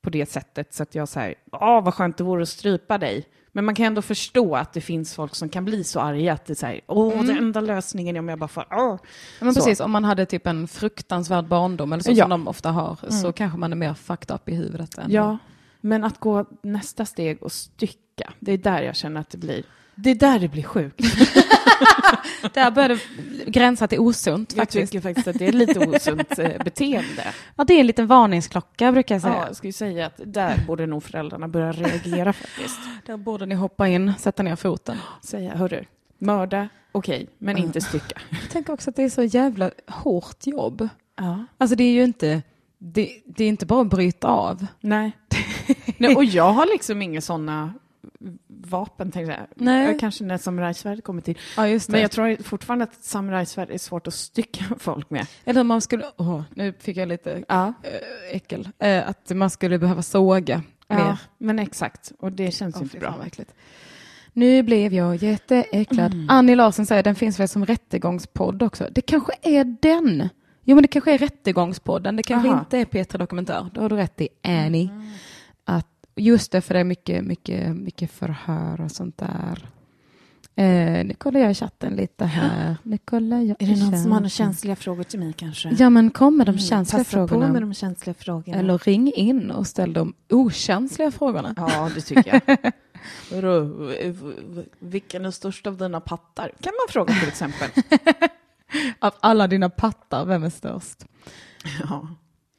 på det sättet så att jag säger, åh vad skönt det vore att strypa dig. Men man kan ändå förstå att det finns folk som kan bli så arga att det säger, åh
Mm.
den enda lösningen är om jag bara får, åh.
Ja, men
Så.
precis, om man hade typ en fruktansvärd barndom eller så
Ja.
som de ofta har så kanske man är mer fucked up i huvudet. Än
Ja, men att gå nästa steg och stycka, det är där jag känner att det blir, det är där det blir sjukt.
Där börjar det gränsa till osunt
Jag
faktiskt.
tycker faktiskt att det är lite osunt eh, beteende.
Ja, det är en liten varningsklocka brukar jag säga.
Ja, jag skulle säga att där borde nog föräldrarna börja reagera faktiskt.
Där borde ni hoppa in, sätta ner foten.
Säga, hörru, mörda, okej, men inte stycka.
Jag tänker också att det är så jävla hårt jobb.
Ja.
Alltså det är ju inte, det, det är inte bara att bryta av.
Nej. Nej. Och jag har liksom inga sådana vapen, tänkte jag.
Nej.
Kanske när samurajsvärd kommer till.
Ja, just det.
Men jag tror fortfarande att samurajsvärd är svårt att stycka folk med.
Eller man skulle, åh, nu fick jag lite
Ja.
äh, äckel, äh, att man skulle behöva såga
Ja,
mer.
men exakt. Och det känns
Åh,
inte bra.
äckligt. Nu blev jag jätteäcklad. Annie Larsson säger den finns väl som rättegångspodd också. Det kanske är den. Jo men det kanske är rättegångspodden. Det kanske
Aha.
inte är Petra Dokumentär. Då har du rätt i Annie. Att just det, för det är mycket, mycket, mycket förhör och sånt där. Eh, nu kollar jag i chatten lite här. Nu kollar jag
Är det någon som har några känsliga frågor till mig kanske?
Ja men kom med de
Mm,
känsliga
Passa
frågorna.
på med de känsliga frågorna.
Eller ring in och ställ de okänsliga frågorna.
Ja, det tycker jag. Vilken är störst av dina pattar? Kan man fråga till exempel.
Av alla dina pattar, vem är störst?
Ja,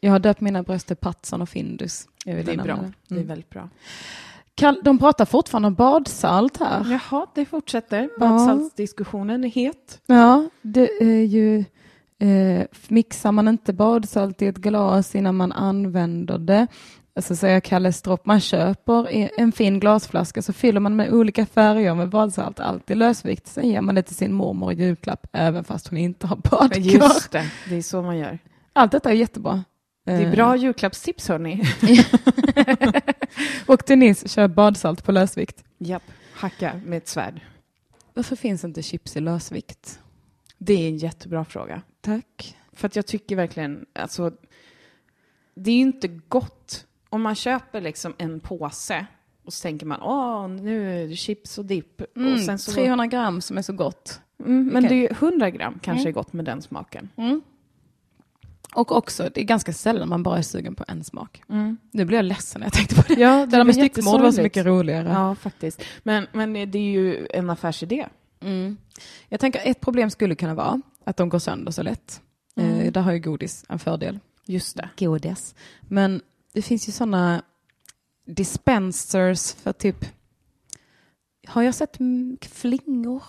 Jag har döpt mina bröst till Patson och Findus.
Det är bra. Det är
Mm.
väldigt bra.
De pratar fortfarande om badsalt här.
Jaha, det fortsätter. Badsaltsdiskussionen är het.
Ja, det är ju... Eh, mixar man inte badsalt i ett glas innan man använder det, så säger Kalle Stropp, man köper en fin glasflaska så fyller man med olika färger med badsalt, alltid lösvikt. Sen ger man det till sin mormor i julklapp, även fast hon inte har badkar.
Just det, det är så man gör.
Allt detta är jättebra.
Det är
Eh,
bra julklappstips hörni.
Och Denise kör badsalt på lösvikt.
Japp, hacka med ett svärd.
Varför finns inte chips i lösvikt?
Det är en jättebra fråga.
Tack.
För att jag tycker verkligen, alltså, det är ju inte gott om man köper liksom en påse och så tänker man, åh, nu är det chips och dipp.
Mm,
och sen så,
300 gram som är så gott.
mm, men
Okej.
det är ju 100 gram kanske
Mm.
är gott med den smaken.
Mm. Och också, det är ganska sällan man bara är sugen på en smak. Nu blir jag ledsen när jag tänkte på det.
Ja,
Det där med styckmord var så mycket roligare.
Ja, faktiskt. Men, men det är ju en affärsidé.
Mm. Jag tänker ett problem skulle kunna vara att de går sönder så lätt. Eh, där har ju godis en fördel.
Just det.
Godis. Men det finns ju sådana dispensers för typ, har jag sett mm, flingor?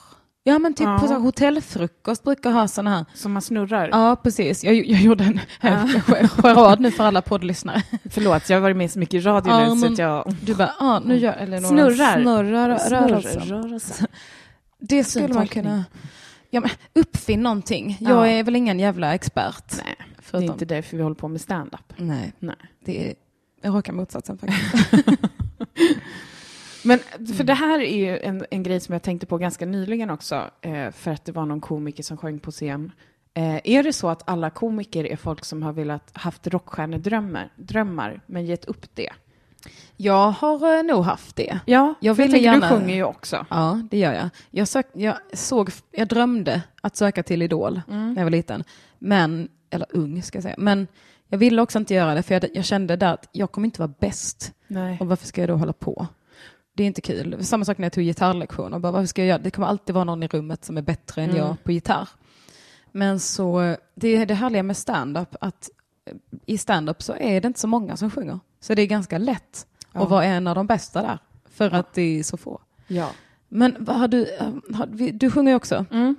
Ja men typ
Ja.
på så hotellfrukost brukar ha sådana här.
Som man snurrar.
Ja precis, jag, jag gjorde en charad nu för alla poddlyssnare.
Förlåt, jag har varit med så mycket i radio
Ja,
nu så att jag...
Du bara, ja nu gör Eleonora
Snurrar.
snurrar rörelsen.
rörelse.
Det skulle man kunna, ja men uppfinn någonting. Jag
Ja.
är väl ingen jävla expert.
Nej, det är
förutom-
inte därför vi håller på med stand-up.
Nej,
Nej.
det är raka motsatsen faktiskt.
Men för det här är ju en, en grej som jag tänkte på ganska nyligen också, eh, för att det var någon komiker som sjöng på scen. Eh, är det så att alla komiker är folk som har velat haft rockstjärnedrömmar, drömmar, men gett upp det?
Jag har eh, nog haft det.
Ja,
Jag ville
tänker,
gärna-
Du sjunger ju också.
Ja, det gör jag. Jag, sök, jag, såg, jag drömde att söka till Idol när jag var liten. Men, eller ung ska jag säga. Men jag ville också inte göra det för jag, jag kände där att jag kommer inte vara bäst.
Nej.
Och varför ska jag då hålla på? Det är inte kul. Samma sak när jag tog gitarrlektioner. Bara, varför ska jag göra? Det kommer alltid vara någon i rummet som är bättre än
Mm.
jag på gitarr. Men så, det är det härliga med stand-up att i stand-up så är det inte så många som sjunger. Så det är ganska lätt
Ja.
att vara en av de bästa där. För att det är så få.
Ja.
Men vad har du, har, du sjunger ju också.
Mm.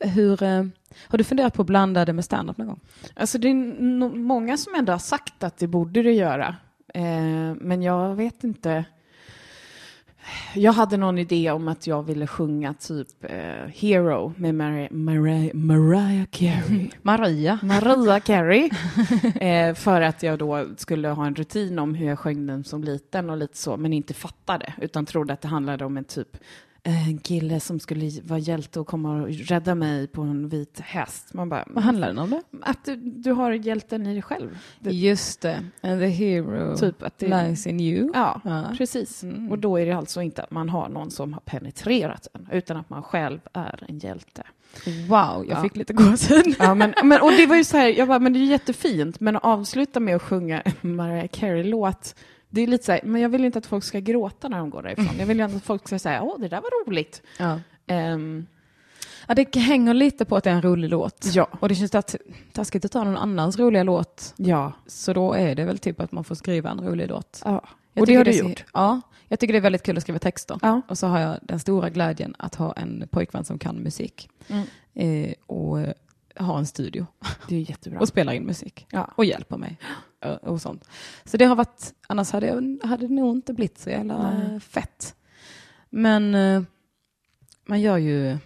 Hur, eh, har du funderat på att blanda det med stand-up någon gång?
Alltså det är no- många som ändå har sagt att det borde du göra. Eh, men jag vet inte. Jag hade någon idé om att jag ville sjunga typ eh, Hero med Mariah, Mariah Carey.
Maria.
Maria Carey. eh, för att jag då skulle ha en rutin om hur jag sjöng den som liten och lite så, men inte fattade, utan trodde att det handlade om en typ en kille som skulle vara hjälte och komma och rädda mig på en vit häst. Man bara,
Vad handlar den om då?
att du, du har hjälten i dig själv. Det,
Just det. And the hero
typ att det,
lies in you.
Ja,
Ja.
precis.
Mm.
Och då är det alltså inte att man har någon som har penetrerat en, utan att man själv är en hjälte.
Wow, jag
Ja.
fick lite gåshud.
Ja, men, men, och det var ju så här, jag bara, men det är ju jättefint, men att avsluta med att sjunga en Mariah Carey-låt, det är lite så här, men jag vill inte att folk ska gråta när de går därifrån. Jag vill ju att folk ska säga, åh, det där var roligt.
Ja.
Ehm,
Ja, det hänger lite på att det är en rolig låt.
ja,
Och det känns att taskigt att ta någon annans roliga låt.
ja,
Så då är det väl typ att man får skriva en rolig låt.
ja.
Jag
Och det har du gjort?
Ja, jag tycker det är väldigt kul att skriva texter.
Ja.
Och så har jag den stora glädjen att ha en pojkvän som kan musik.
Mm.
Eh, och eh, ha en studio
Det är jättebra.
och spelar in musik.
Ja.
Och hjälper mig. eh, Och sånt. Så det har varit, annars hade, jag, hade det nog inte blivit så jävla
Nej.
fett. Men eh, man gör ju,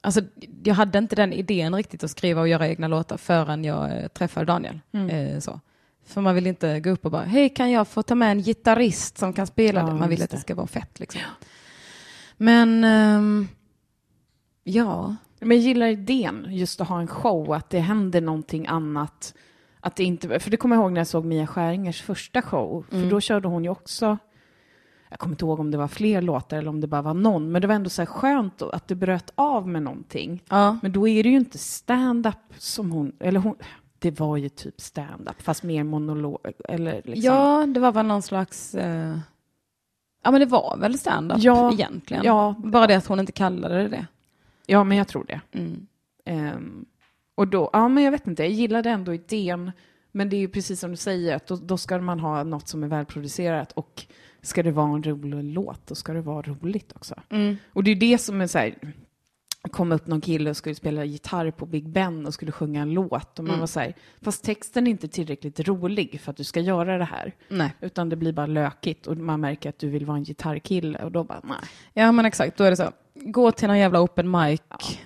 alltså jag hade inte den idén riktigt att skriva och göra egna låtar förrän jag eh, träffade Daniel.
Mm.
Så. För man vill inte gå upp och bara, hej kan jag få ta med en gitarrist som kan spela
Ja,
det? Man vill att det
det.
ska vara fett liksom. Men, ehm, ja.
Men jag gillar idén, just att ha en show, att det händer någonting annat. Att det inte, för det kommer jag ihåg när jag såg Mia Skäringers första show, för
Mm.
då körde hon ju också, jag kommer inte ihåg om det var fler låtar eller om det bara var någon, men det var ändå så här skönt att det bröt av med någonting.
ja.
Men då är det ju inte stand-up som hon, eller hon, det var ju typ stand-up, fast mer monolog, eller liksom.
Ja, det var väl någon slags... Eh... Ja, men det var väl stand-up
Ja,
egentligen.
ja,
Bara det att hon inte kallade det det.
Ja, men jag tror det.
Mm.
Ehm, och då, ja men jag vet inte, jag gillade ändå idén. Men det är ju precis som du säger, att då, då ska man ha något som är välproducerat och ska det vara en rolig låt, då ska det vara roligt också.
Mm.
Och det är det som är så här, kom upp någon kille och skulle spela gitarr på Big Ben och skulle sjunga en låt och man
Mm.
var så här, fast texten är inte tillräckligt rolig för att du ska göra det här,
Nej.
utan det blir bara lökigt och man märker att du vill vara en gitarrkille och då bara, nej.
Ja, men exakt. Då är det så. Gå till någon jävla open mic,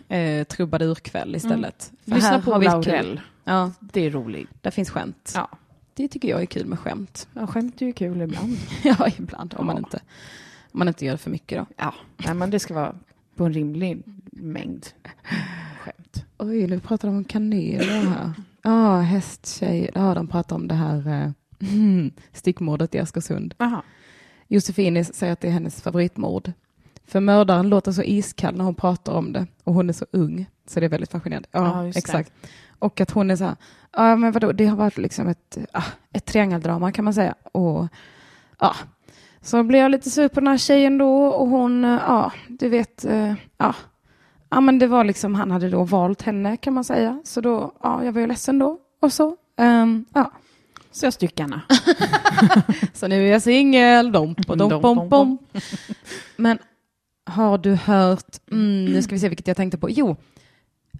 eh, trubbadurkväll istället. För
Lyssna på. Laurel,
Ja,
det är roligt.
där finns skämt.
Ja.
Det tycker jag är kul med skämt.
Ja, skämt är ju kul ibland.
ja, ibland. Om man,
Ja.
inte, om man inte gör för mycket då.
Ja, nej, men det ska vara på en rimlig mängd skämt.
Oj, nu pratar de om kaneler här. Ja, hästtjej. Ja, de pratar om det här eh, stickmordet i Askersund.
Aha.
Josefine säger att det är hennes favoritmord. För mördaren låter så iskall när hon pratar om det och hon är så ung. Så det är väldigt fascinerande. Ja,
Ja, just det.
exakt. Och att hon är så här, ja men vadå, det har varit liksom ett, ah, ett triangeldrama kan man säga. Och ja, så blev jag lite sur på den här tjejen då och hon, ja, du vet, eh, ja. Ja men det var liksom, han hade då valt henne kan man säga. Så då, ja jag var ju ledsen då och så. Ehm, ja.
Så jag styckarna.
Så nu är jag singel, dom, dom, dom,
Dom,
bom,
dom,
bom. Men har du hört, mm, nu ska vi se vilket jag tänkte på. Jo,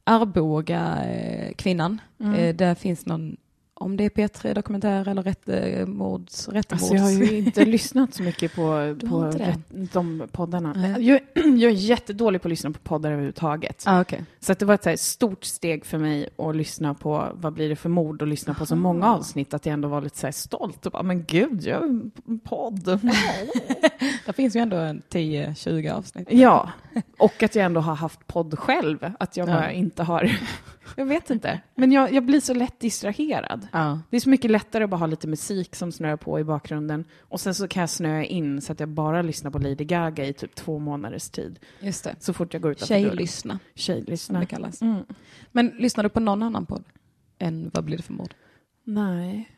Arboga eh, kvinnan.
Mm.
Eh, där finns någon, om det är P3 Dokumentär eller rättemords, rättemords.
Alltså jag har ju inte lyssnat så mycket på, på
det?
rätt- de poddarna. Jag, jag är jättedålig på att lyssna på poddar överhuvudtaget.
Ah, okay.
Så att det var ett så här stort steg för mig att lyssna på vad blir det för mord och lyssna på så många avsnitt att jag ändå var lite så här stolt och bara, men gud, jag har en podd.
Där finns ju ändå en 10-20 avsnitt.
ja, och att jag ändå har haft podd själv. Att jag
Ja.
bara inte har, jag vet inte. Men jag, jag blir så lätt distraherad.
Ja.
Det är så mycket lättare att bara ha lite musik som snöar på i bakgrunden. Och sen så kan jag snöa in så att jag bara lyssnar på Lady Gaga i typ två månaders tid.
Just det.
Så fort jag går utanför dörren.
Tjejlyssna,
Tjejlyssna.
det kallas.
Mm.
Men lyssnar du på någon annan podd? än Vad blir det för mord?
Nej,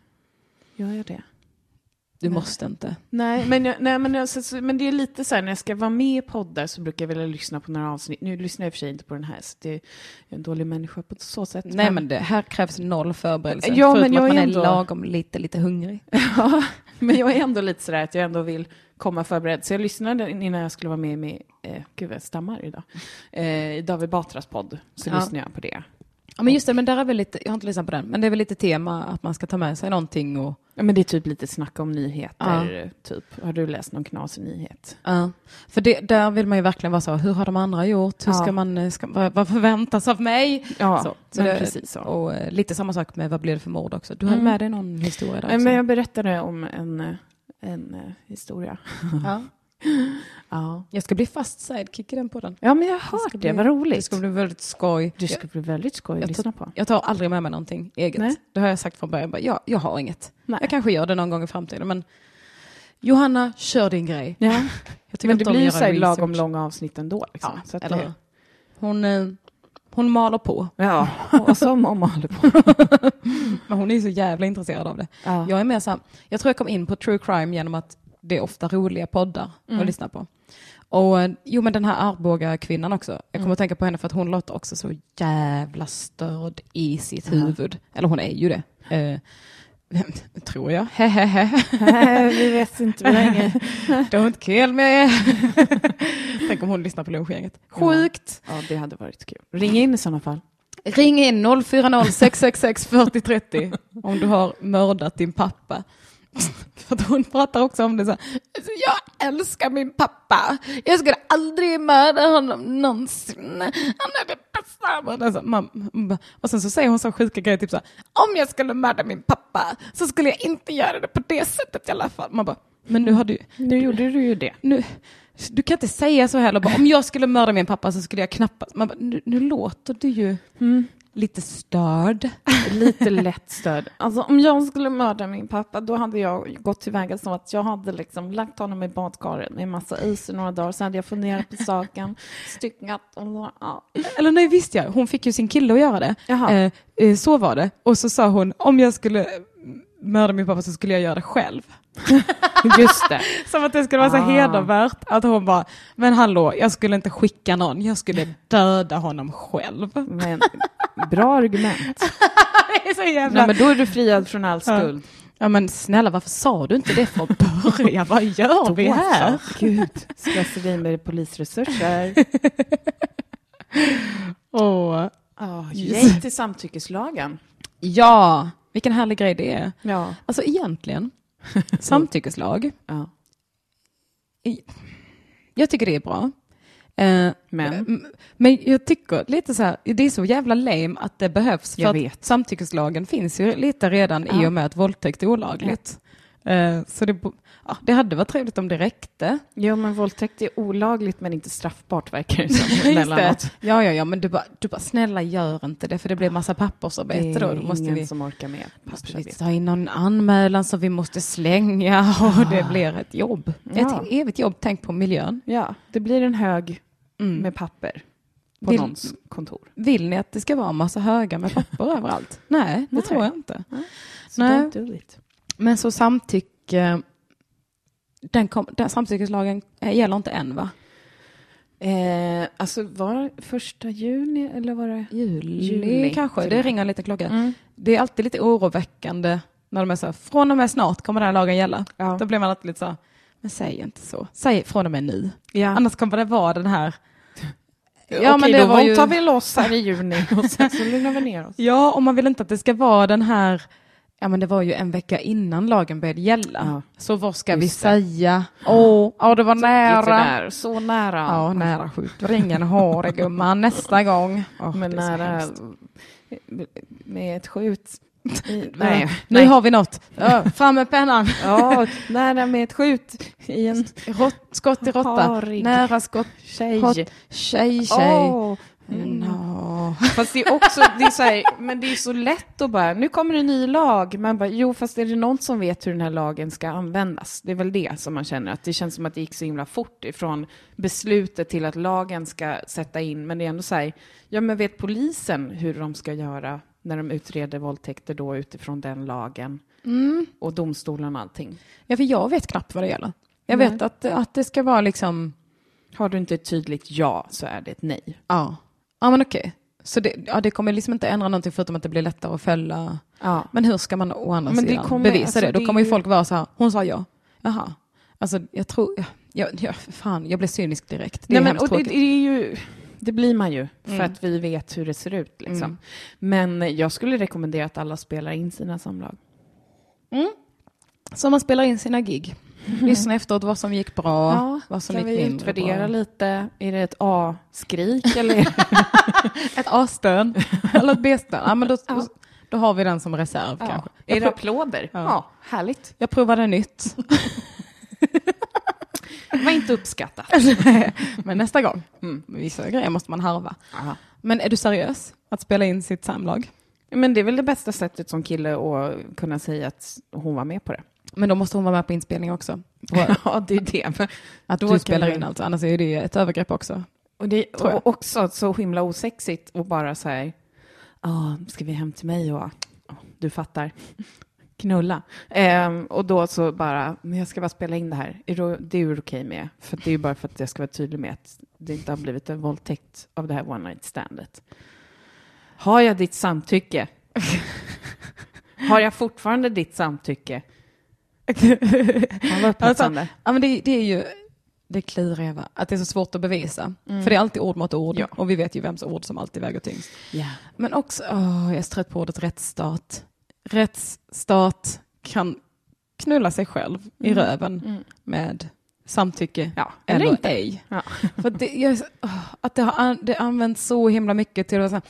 gör jag det?
Du
Nej.
måste inte.
Nej, men, jag, nej men, jag, så, så, men det är lite så här, när jag ska vara med i poddar så brukar jag vilja lyssna på några avsnitt. Nu lyssnar jag i och för sig inte på den här, så det är är en dålig människa på så sätt.
Nej men det här krävs noll förberedelse.
Ja, men
förutom
jag
att man
är
är
ändå-
lagom lite, lite hungrig.
Ja, men jag är ändå lite sådär att jag ändå vill komma förberedd. Så jag lyssnade innan jag skulle vara med med, eh, gud jag stammar idag, eh, i David Batras podd. Så
Ja.
lyssnade jag på det.
Ja men just det, men där är väl lite, jag har inte lyssnat på den, men det är väl lite tema att man ska ta med sig någonting och
Ja, men det är typ lite snack om nyheter, typ. Har du läst någon knasig nyhet?
Ja, för det, där vill man ju verkligen vara så, hur har de andra gjort? Hur
Ja.
ska man, ska, vad, vad förväntas av mig?
Ja,
så,
men
det-
precis så.
Och eh, lite samma sak med vad blir det för mord också. Du har
Mm.
med dig någon historia där också?
men jag berättade om en, en eh, historia.
ja.
Ja.
Jag ska bli fast sidekick i den podden.
ja, men jag har hört det.
bli-
Vad
Det
roligt.
ska bli väldigt skoj.
Det ska bli väldigt skoj att
jag
lyssna på.
Jag tar aldrig med mig någonting eget.
Nej.
Det har jag sagt från början. Jag, jag har inget.
Nej.
Jag kanske gör det någon gång i framtiden. Men Johanna, kör din grej.
Ja. Men det blir ju så lagom långa avsnitt ändå. Liksom.
Ja,
så att
eller
det?
Hon, eh, hon maler på.
ja, och som om man håller på.
Men hon är ju så jävla intresserad av det.
Ja.
Jag är mer så här, jag tror jag kom in på true crime genom att det är ofta roliga poddar
Mm.
att lyssna på. Och eh, jo men den här Arboga kvinnan också, jag kommer
Mm.
att tänka på henne för att hon låter också så jävla störd i sitt
Ja.
huvud. Eller hon är ju det. Eh, tror jag.
Vi vet inte. Har ingen...
Don't kill me. Tänk om hon lyssnar på lunchgänget. Sjukt.
Ja, det hade varit kul. Ring in i sådana fall.
Ring in 040 666 40 30 om du har mördat din pappa. För att hon pratar också om det så här. "Alltså, Jag älskar min pappa. Jag skulle aldrig mörda honom någonsin. Han är det bästa. Och, så, man, och sen så säger hon så sjuka grejer, typ så här. Om jag skulle mörda min pappa så skulle jag inte göra det på det sättet i alla fall. Man bara, men nu har du,
Nu gjorde du ju det.
nu, du kan inte säga så heller. Bara, om jag skulle mörda min pappa så skulle jag knappast... Man bara, nu, nu låter du ju lite störd.
Lite lätt stöd. Alltså om jag skulle mörda min pappa då hade jag gått tillväga som att jag hade liksom lagt honom i badkaret med en massa is i några dagar. Sen hade jag funderat på saken, styckat och så, ja.
Eller nej, visst ja. Hon fick ju sin kille att göra det. Eh, eh, så var det. Och så sa hon, om jag skulle mörda min pappa så skulle jag göra det själv.
Just det.
Som att det skulle vara så
Ah.
hedervärt. Att hon bara, men hallå, jag skulle inte skicka någon. Jag skulle döda honom själv.
Men bra argument.
det är så jävla...
Nej, men då är du friad från all
Ja.
skuld.
Ja men snälla, varför sa du inte det från början? Vad gör vi här?
Gud, slöseri med polisresurser.
Åh.
Oh,
Yes.
Yay till samtyckeslagen.
Ja, vilken härlig grej det är.
Ja.
Alltså egentligen, samtyckeslag,
ja.
jag tycker det är bra. Eh,
Men,
m- men jag tycker lite så här, det är så jävla lame att det behövs. För
Jag vet.
samtyckeslagen finns ju lite redan i
Ja.
och med att våldtäkt är olagligt. Eh, så det, ja, det hade varit trevligt om det räckte.
jo, men våldtäkt är olagligt men inte straffbart verkar det som.
Det. Ja, ja, ja, men du bara, du bara, snälla gör inte det för det blir massa
Det
pappersarbete
är
då. då måste
ingen
vi,
som orkar med
måste vi ta in någon anmälan som vi måste slänga och det blir ett jobb.
Ja.
Ett evigt jobb, tänk på miljön.
Ja, det blir en hög
Mm.
med papper på
Vill-
någons kontor.
Vill ni att det ska vara massa högar med papper överallt? Nej, det
Nej.
tror jag inte.
Så
Nej.
don't do it.
Men så samtycke, den, kom, den samtyckeslagen eh, gäller inte än va?
Eh, alltså var det första juni eller var det?
Juli,
Juli,
kanske, det
med.
ringer en liten klocka.
Mm.
Det är alltid lite oroväckande när de är så här, från och med snart kommer den här lagen gälla.
Ja.
Då blir man alltid lite så här, men säg inte så. Säg från och med nu.
Ja.
Annars kommer det vara den här...
Ja, Okej,
det
då
var ju-
våldtar vi loss här i juni och sen så lugnar vi ner oss.
Ja, och man vill inte att det ska vara den här... Ja, men det var ju en vecka innan lagen började gälla.
Ja.
Så vad ska
Just
vi
det.
säga? Åh, ja, det var
Lite
nära.
så nära.
Ja, nära skjuter ingen hare gumman nästa gång. Åh,
Men
så
nära med ett skjut. I,
Nej,
nej,
nu
nej.
har vi något. Ja, fram med pennan.
Ja, nära med ett skjut i en
Rott, skott i råtta. Nära skott.
tjej.
Hot. Tjej, tjej.
Åh. Mm.
Nå.
Fast det är också, det är så här, men det är så lätt att bara, nu kommer en ny lag. Man bara, jo fast är det någon som vet hur den här lagen ska användas? Det är väl det som man känner, att det känns som att det gick så himla fort ifrån beslutet till att lagen ska sätta in. Men det är ändå så här, ja men vet polisen hur de ska göra när de utreder våldtäkter då utifrån den lagen
Mm.
och domstolen och allting.
Ja, för jag vet knappt vad det gäller. Jag
Nej.
vet att, att det ska vara liksom,
Har du inte ett tydligt ja så är det ett nej.
ja, ja men okej. Så det, ja, det kommer liksom inte ändra någonting förutom att det blir lättare att fälla.
Ja.
Men hur ska man å andra
Men det
sidan
kommer-
bevisa
alltså,
det? Då
det
kommer ju folk vara så här, hon sa ja. Jaha. Alltså jag tror, ja, ja, ja, fan, jag blev cynisk direkt. Det är
Nej, men,
hemskt
och det,
tråkigt.
det är ju, det blir man ju, för
Mm.
att vi vet hur det ser ut. Liksom.
Mm.
Men jag skulle rekommendera att alla spelar in sina samlag.
Så man spelar in sina gig. Lyssna efteråt vad som gick bra, vad som
kan
gick
vi
mindre
utvärdera
bra.
lite? Är det ett A-skrik eller?
Ett A-stön eller ett B-stön. Ja, men då,
Ja.
då, har vi den som reserv
ja.
kanske.
Är
Jag,
det
prov,
applåder? Ja.
Ja.
härligt.
jag provade nytt.
Det var inte uppskattat.
men nästa gång.
Mm.
Vissa grejer måste man harva.
Aha.
Men är du seriös? Att spela in sitt samlag?
Men det är väl det bästa sättet som kille att kunna säga att hon var med på det.
Men då måste hon vara med på inspelning också.
Ja, det är det.
Att du spelar in allt, annars är det ett övergrepp också.
Och det och också så himla osexigt och bara så här, ja, ska vi hem till mig och, ja, du fattar, knulla. Ehm, och då så bara, men jag ska bara spela in det här, är du, det är du okej med? För det är ju bara för att jag ska vara tydlig med att det inte har blivit en våldtäkt av det här one night standet. Har jag ditt samtycke? har jag fortfarande ditt samtycke? Upphetsande.
Ja, men det, det är ju det kluriga, va? att det är så svårt att bevisa. För det är alltid ord mot ord
Ja.
och vi vet ju vems ord som alltid väger tyngst.
Ja.
Men också, åh, jag är trött på ordet rättsstat. Rättsstat kan knulla sig själv i röven
Mm.
med samtycke
Ja, eller
eller
inte.
ej.
Ja.
För det, jag, åh, att det har an- det används så himla mycket till att säga,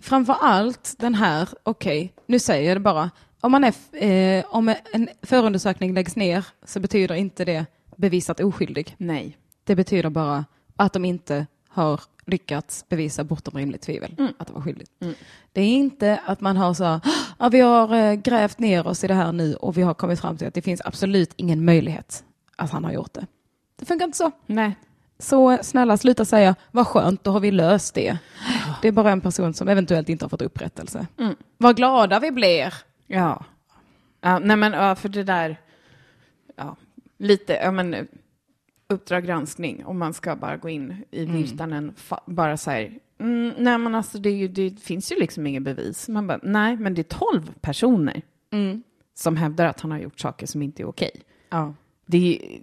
framför allt den här, okej, nu säger jag det bara, om, man är, eh, om en förundersökning läggs ner så betyder inte det bevisat oskyldig.
Nej.
Det betyder bara att de inte har lyckats bevisa bortom rimligt tvivel
Mm.
att det var skyldigt.
Mm.
Det är inte att man har så, ja, vi har eh, grävt ner oss i det här nu och vi har kommit fram till att det finns absolut ingen möjlighet att han har gjort det. Det funkar inte så.
Nej.
Så snälla sluta säga, vad skönt, då har vi löst det. Det är bara en person som eventuellt inte har fått upprättelse.
Mm.
Vad glada vi blir.
Ja. ja nej men ja, för det där, ja, lite, ja men Uppdrag granskning, om man ska bara gå in i
Mm.
virtanen, fa- bara så här, mm, nej men alltså det, ju, det finns ju liksom inget bevis. Man bara, nej men det är tolv personer som hävdar att han har gjort saker som inte är okej.
Ja.
Det är,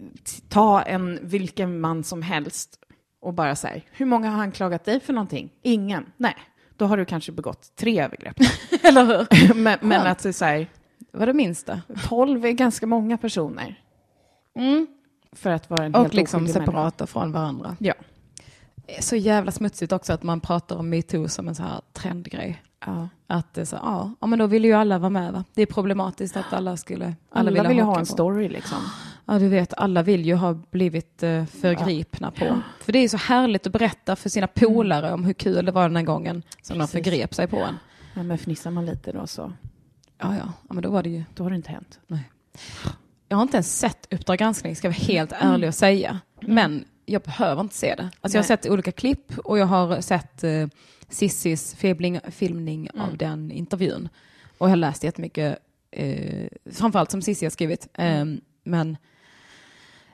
ta en vilken man som helst och bara så här, hur många har anklagat dig för någonting? Ingen. Nej, då har du kanske begått tre övergrepp.
Eller hur?
men, men att det är så här,
Vad det minsta.
12 är ganska många personer för att vara en helt
Och liksom
oskyldig människa.
separata från varandra.
Ja.
Det är så jävla smutsigt också att man pratar om metoo som en så här trendgrej.
Ja.
Att det är så, ja, ja, men då vill ju alla vara med va? Det är problematiskt att alla skulle...
Alla,
ville
vill ju ha
haka
en
på.
story liksom.
Ja, du vet, alla vill ju ha blivit eh, förgripna på. För det är så härligt att berätta för sina polare om hur kul det var den här gången som de
Precis.
förgrep sig på en.
Ja, men fnissar man lite då så,
Ja, ja, ja men då var det ju...
då har det inte hänt.
Jag har inte ens sett Uppdrag granskning, ska jag vara helt ärlig och säga. Men jag behöver inte se det. Alltså jag har
Nej.
sett olika klipp och jag har sett eh, Sissis filmning, filmning
Mm.
av den intervjun. Och jag har läst jättemycket, eh, framförallt som Cissi har skrivit. Eh, men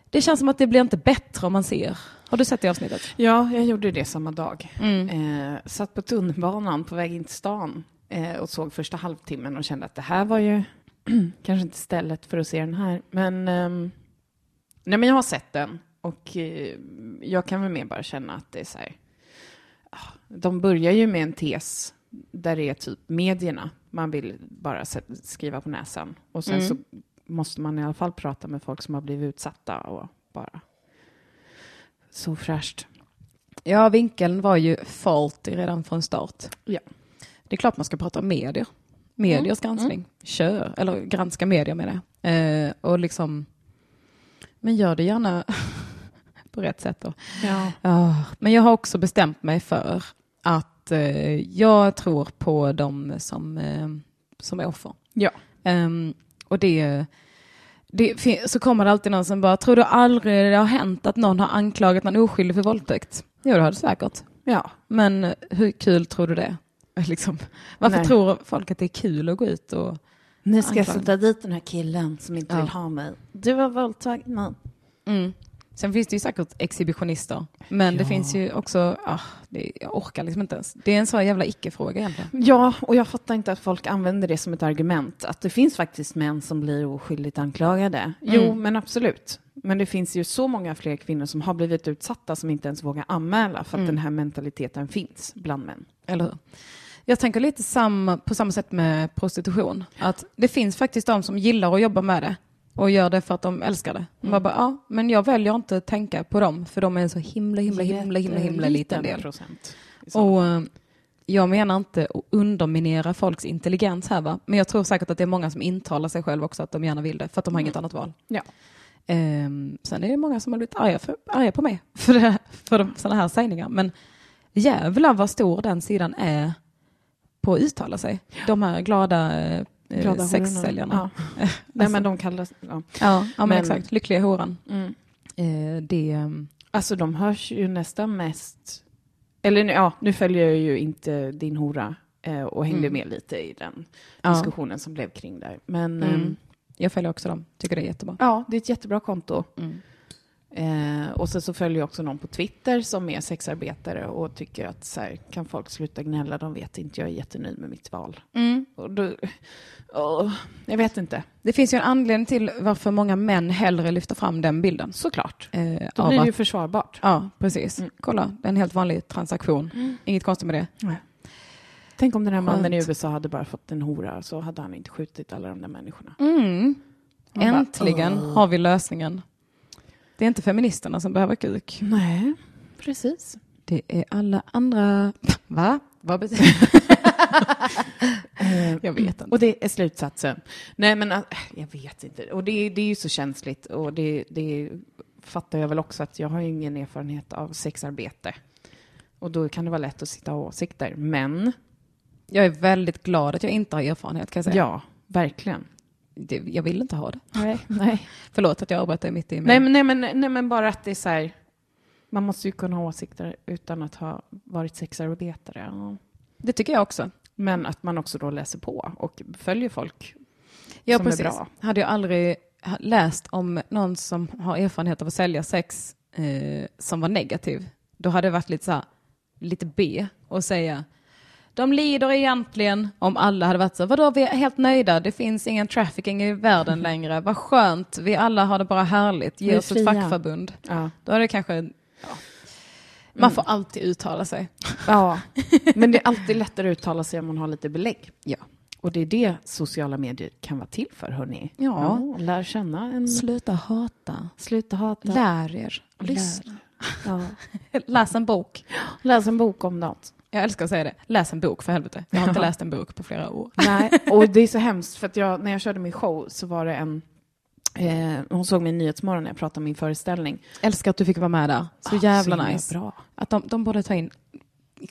det känns som att det blir inte bättre om man ser. Har du sett det avsnittet?
Ja, jag gjorde det samma dag.
Mm.
Eh, satt på tunnelbanan på väg in till stan eh, och såg första halvtimmen och kände att det här var ju kanske inte stället för att se den här. Men, ehm, nej, men jag har sett den och eh, jag kan väl mer bara känna att det är så här. ah, De börjar ju med en tes där det är typ medierna man vill bara skriva på näsan. Och sen
Mm.
så måste man i alla fall prata med folk som har blivit utsatta och bara så fräscht.
Ja, vinkeln var ju faulty redan från start.
Ja.
Det är klart man ska prata om medier. Mediers granskning. Kör, eller granska medier menar jag. Eh, och liksom, men gör det gärna på rätt sätt då.
Ja.
Ja, men jag har också bestämt mig för att eh, jag tror på dem som, eh, som är offer.
Ja.
Ehm, och det, det, så kommer det alltid någon som bara, tror du aldrig det har hänt att någon har anklagat någon oskyldig för våldtäkt? Jo, det har det säkert.
Ja.
Men hur kul tror du det? Liksom. Varför
Nej.
tror folk att det är kul att gå ut och...
Nu ska jag
Anklaga.
sätta dit den här killen som inte
Ja.
vill ha mig. Du har våldtagit mig.
Mm. Sen finns det ju säkert exhibitionister. Men det
Ja.
finns ju också, ah, det, jag orkar liksom inte ens. Det är en sån jävla icke-fråga egentligen.
Ja, och jag fattar inte att folk använder det som ett argument. Att det finns faktiskt män som blir oskyldigt anklagade. Jo,
Mm.
men absolut. Men det finns ju så många fler kvinnor som har blivit utsatta som inte ens vågar anmäla för att
Mm.
den här mentaliteten finns bland män.
Eller hur? Jag tänker lite samma, på samma sätt med prostitution. Att det finns faktiskt de som gillar att jobba med det och gör det för att de älskar det.
Mm.
Man bara, ja, men jag väljer inte att tänka på dem för de är en så himla, himla, himla, himla, himla liten del.
procent.
Och eh, jag menar inte att underminera folks intelligens här va, men jag tror säkert att det är många som intalar sig själv också att de gärna vill det för att de har inget annat val.
Ja.
Ehm, sen är det många som har blivit arga, för, arga på mig för, det, för de, sådana här sägningar. Men jävlar vad stor den sidan är på att uttala sig. De här glada, eh, sexsäljarna.
Ja. Nej, men de kallas... Ja.
Ja, ja men,
Men-
exakt. Lyckliga horan.
Mm.
Eh, det, ehm,
Alltså de hörs ju nästan mest... Eller nu- ja, nu följer jag ju inte din hora eh, och hängde
Mm.
med lite i den
ja.
diskussionen som blev kring där. Men
Mm.
ehm,
Jag följer också dem, tycker det är jättebra.
ja, det är ett jättebra konto.
Mm.
Eh, och sen så följer jag också någon på Twitter som är sexarbetare och tycker att så här, kan folk sluta gnälla, de vet inte, jag är jättenöjd med mitt val.
Mm.
Och då, åh, jag vet inte,
Det finns ju en anledning till varför många män hellre lyfter fram den bilden.
såklart.
Eh,
Då blir det ju försvarbart.
Ja, precis.
Mm.
Kolla, det är en helt vanlig transaktion. Inget konstigt med det.
Tänk om den här mannen i
Skönt.
USA hade bara fått en hora, så hade han inte skjutit alla de där människorna.
Mm.
Bara,
Äntligen
"Åh."
har vi lösningen. Det är inte feministerna som behöver kuk.
Nej, precis.
Det är alla andra... Va? Vad betyder Jag vet inte.
Och det är slutsatsen. Nej, men äh, jag vet inte. Och det, det är ju så känsligt. Och det, det fattar jag väl också att jag har ingen erfarenhet av sexarbete. Och då kan det vara lätt att sitta och ha åsikter. Men,
Jag är väldigt glad att jag inte har erfarenhet kan jag säga.
ja, verkligen.
Det, jag vill inte ha det.
Nej, nej.
Förlåt att jag avbröt dig mitt i.
nej, men, nej, men, nej, men bara att det är så här. Man måste ju kunna ha åsikter utan att ha varit sexarbetare.
Det tycker jag också.
Men att man också då läser på och följer folk
Ja,
som
precis.
är bra.
Hade jag aldrig läst om någon som har erfarenhet av att sälja sex eh, som var negativ, då hade det varit lite så här, lite B och säga de lider egentligen om alla hade varit så, vadå vi är helt nöjda, det finns ingen trafficking i världen längre, vad skönt, vi alla har det bara härligt, ge oss ett fackförbund.
Ja.
Då är det kanske, ja. man får alltid uttala sig.
Ja, men det är alltid lättare att uttala sig om man har lite belägg.
Ja.
Och det är det sociala medier kan vara till för, hörni.
Ja.
lär känna en...
Sluta hata,
Sluta hata.
lär er,
Lär.
lyssna,
Ja.
läs en bok.
Läs en bok om något.
Jag älskar att säga det. Läs en bok för helvete. Jag har inte läst en bok på flera år.
Nej, och det är så hemskt för att jag, när jag körde min show så var det en Eh, hon såg mig i Nyhetsmorgon när jag pratade om min föreställning.
Älskar att du fick vara med där. Så
Ah,
jävla
himla
nice.
Bra.
Att de, de borde ta in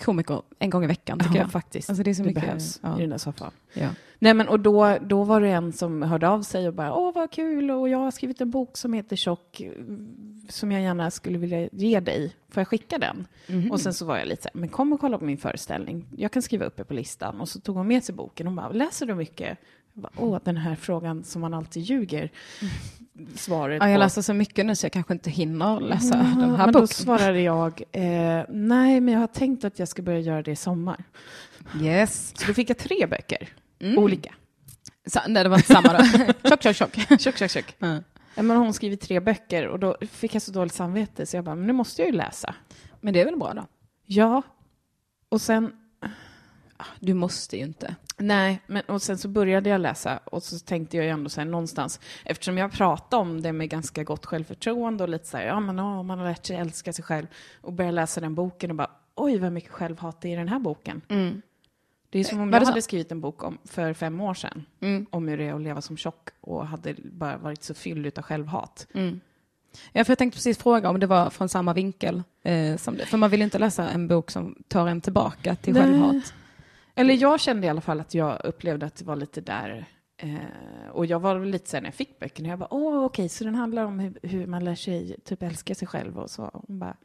komiker en gång i veckan tycker
Ja,
jag.
faktiskt.
Alltså det är så
det
mycket.
behövs
Ja.
i den där soffan.
Ja.
Nej, men och då, då var det en som hörde av sig och bara, åh vad kul, och jag har skrivit en bok som heter Tjock, som jag gärna skulle vilja ge dig. Får jag skicka den?
Mhm.
Och sen så var jag lite så här, men kom och kolla på min föreställning. Jag kan skriva upp det på listan. Och så tog hon med sig boken. Hon bara, läser du mycket? Bara, åh, den här frågan som man alltid ljuger. Svaret
Ja, jag läser så mycket nu så jag kanske inte hinner läsa
Ja,
den här
men då
boken.
svarade jag, eh, nej, men jag har tänkt att jag ska börja göra det i sommar.
Yes.
Så då fick jag tre böcker,
Mm.
olika.
Så, nej, det var inte samma då. tjock, tjock, tjock.
Tjock, tjock, tjock.
Ja,
men hon skrivit tre böcker och då fick jag så dåligt samvete så jag bara, men nu måste jag ju läsa.
Men det är väl bra då?
Ja. Och sen,
Du måste ju inte.
nej, men och sen så började jag läsa och så tänkte jag ju ändå så här någonstans, eftersom jag pratade om det med ganska gott självförtroende och lite så här, ja men ja, man har lärt sig älska sig själv och började läsa den boken och bara, oj vad mycket självhat det är i den här boken. Det är som om
Var
jag hade skrivit en bok om, för fem år sedan
Mm.
om hur det är att leva som tjock och hade bara varit så fylld av självhat.
Mm. Ja, för jag tänkte precis fråga om det var från samma vinkel. Eh, som det. För man vill inte läsa en bok som tar en tillbaka till
Nej.
självhat.
Eller jag kände i alla fall att jag upplevde att det var lite där. Eh, och jag var lite här när jag fick böckerna, jag bara, åh okej, så den handlar om hur, hur man lär sig typ älska sig själv och så. Hon bara,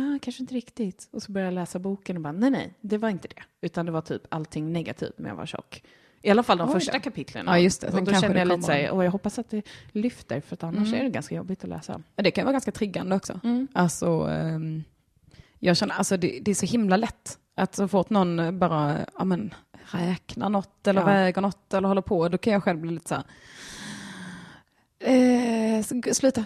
nej, kanske inte riktigt. Och så började jag läsa boken och bara, nej, nej, det var inte det. Utan det var typ allting negativt med att vara tjock. I alla fall de
Oj då.
första kapitlen.
Ja, just det.
Och
Sen
då
kanske
kände
det
jag lite så här, och jag hoppas att det lyfter, för att annars
Mm.
är det ganska jobbigt att läsa.
Det kan vara ganska triggande också.
Mm.
Alltså, ehm, jag känner, alltså det, det är så himla lätt att så fort någon bara ja, men, räknar något eller
Ja.
väger något eller håller på, då kan jag själv bli lite så här, eh, sluta,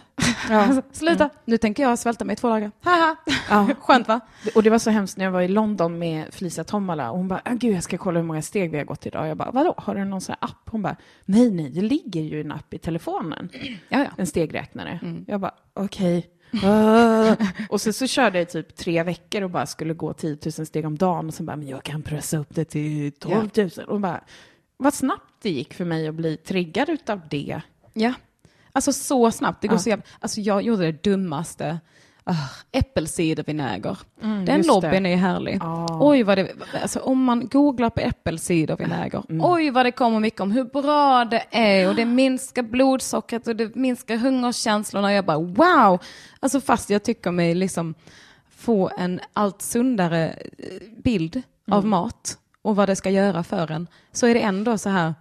Ja.
sluta, nu tänker jag svälta mig i två dagar. Haha.
Ja.
Skönt va?
Och det var så hemskt när jag var i London med Felicia Tomala och hon bara, "Ah, gud jag ska kolla hur många steg vi har gått idag. Jag bara, vadå, har du någon sån här app? Hon bara, nej nej, det ligger ju en app i telefonen,
Ja, ja.
en stegräknare.
Mm.
Jag bara, okej. Ah. och sen så körde jag typ tre veckor och bara skulle gå 10 000 steg om dagen och så bara, men jag kan pressa upp det till 12 000. Och bara, vad snabbt det gick för mig att bli triggad utav det.
Ja, alltså så snabbt. Det går
Ja.
så jävla, alltså jag gjorde det dummaste. Uh, Äppelcidervinäger. Den
Mm, just
lobbyn
det.
är härlig.
Ja.
Oj vad det, alltså om man googlar på äppelcidervinäger,
Mm.
oj vad det kommer mycket om hur bra det är och det minskar blodsockret och det minskar hungerkänslorna. Jag bara wow! Alltså fast jag tycker mig liksom få en allt sundare eh, bild av
Mm.
mat och vad det ska göra för en, så är det ändå så här,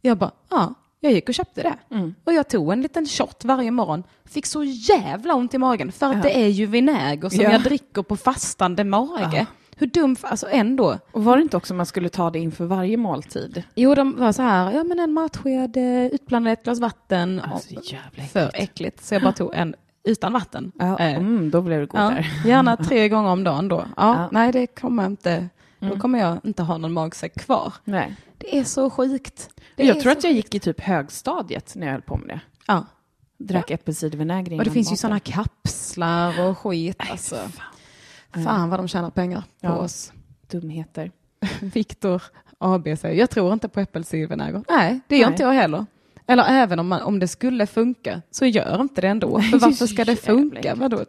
jag bara, ja, jag gick och köpte det.
Mm.
Och jag tog en liten shot varje morgon. Fick så jävla ont i magen för att
Ja.
det är ju vinäger som
Ja.
jag dricker på fastande mage.
Ja.
Hur dum, alltså ändå.
Och var det inte också man skulle ta det inför varje måltid?
Jo, de var så här, ja men en matsked eh, utblandat ett glas vatten.
Alltså, jävla
för äckligt. Så jag bara tog en utan vatten.
Ja,
Eh,
mm, då blev det
ja,
godare.
gärna tre gånger om dagen då. Ja,
Ja.
Nej, det kommer jag inte. Då
Mm.
kommer jag inte ha någon magsäck kvar.
Nej.
Det är så sjukt. Det
Jag tror att jag gick i typ högstadiet när jag höll på med det.
Ja.
Drack äppelcidervinäger
Och det finns ju
maten.
sådana kapslar och skit. Alltså. Fan vad de tjänar pengar på
Ja.
oss.
dumheter.
Viktor AB säger, jag tror inte på äppelcidervinäger. Nej, det gör
Nej.
inte jag heller. Eller även om, man, om det skulle funka, så gör inte det ändå.
Nej,
För varför ska det funka? Vadå?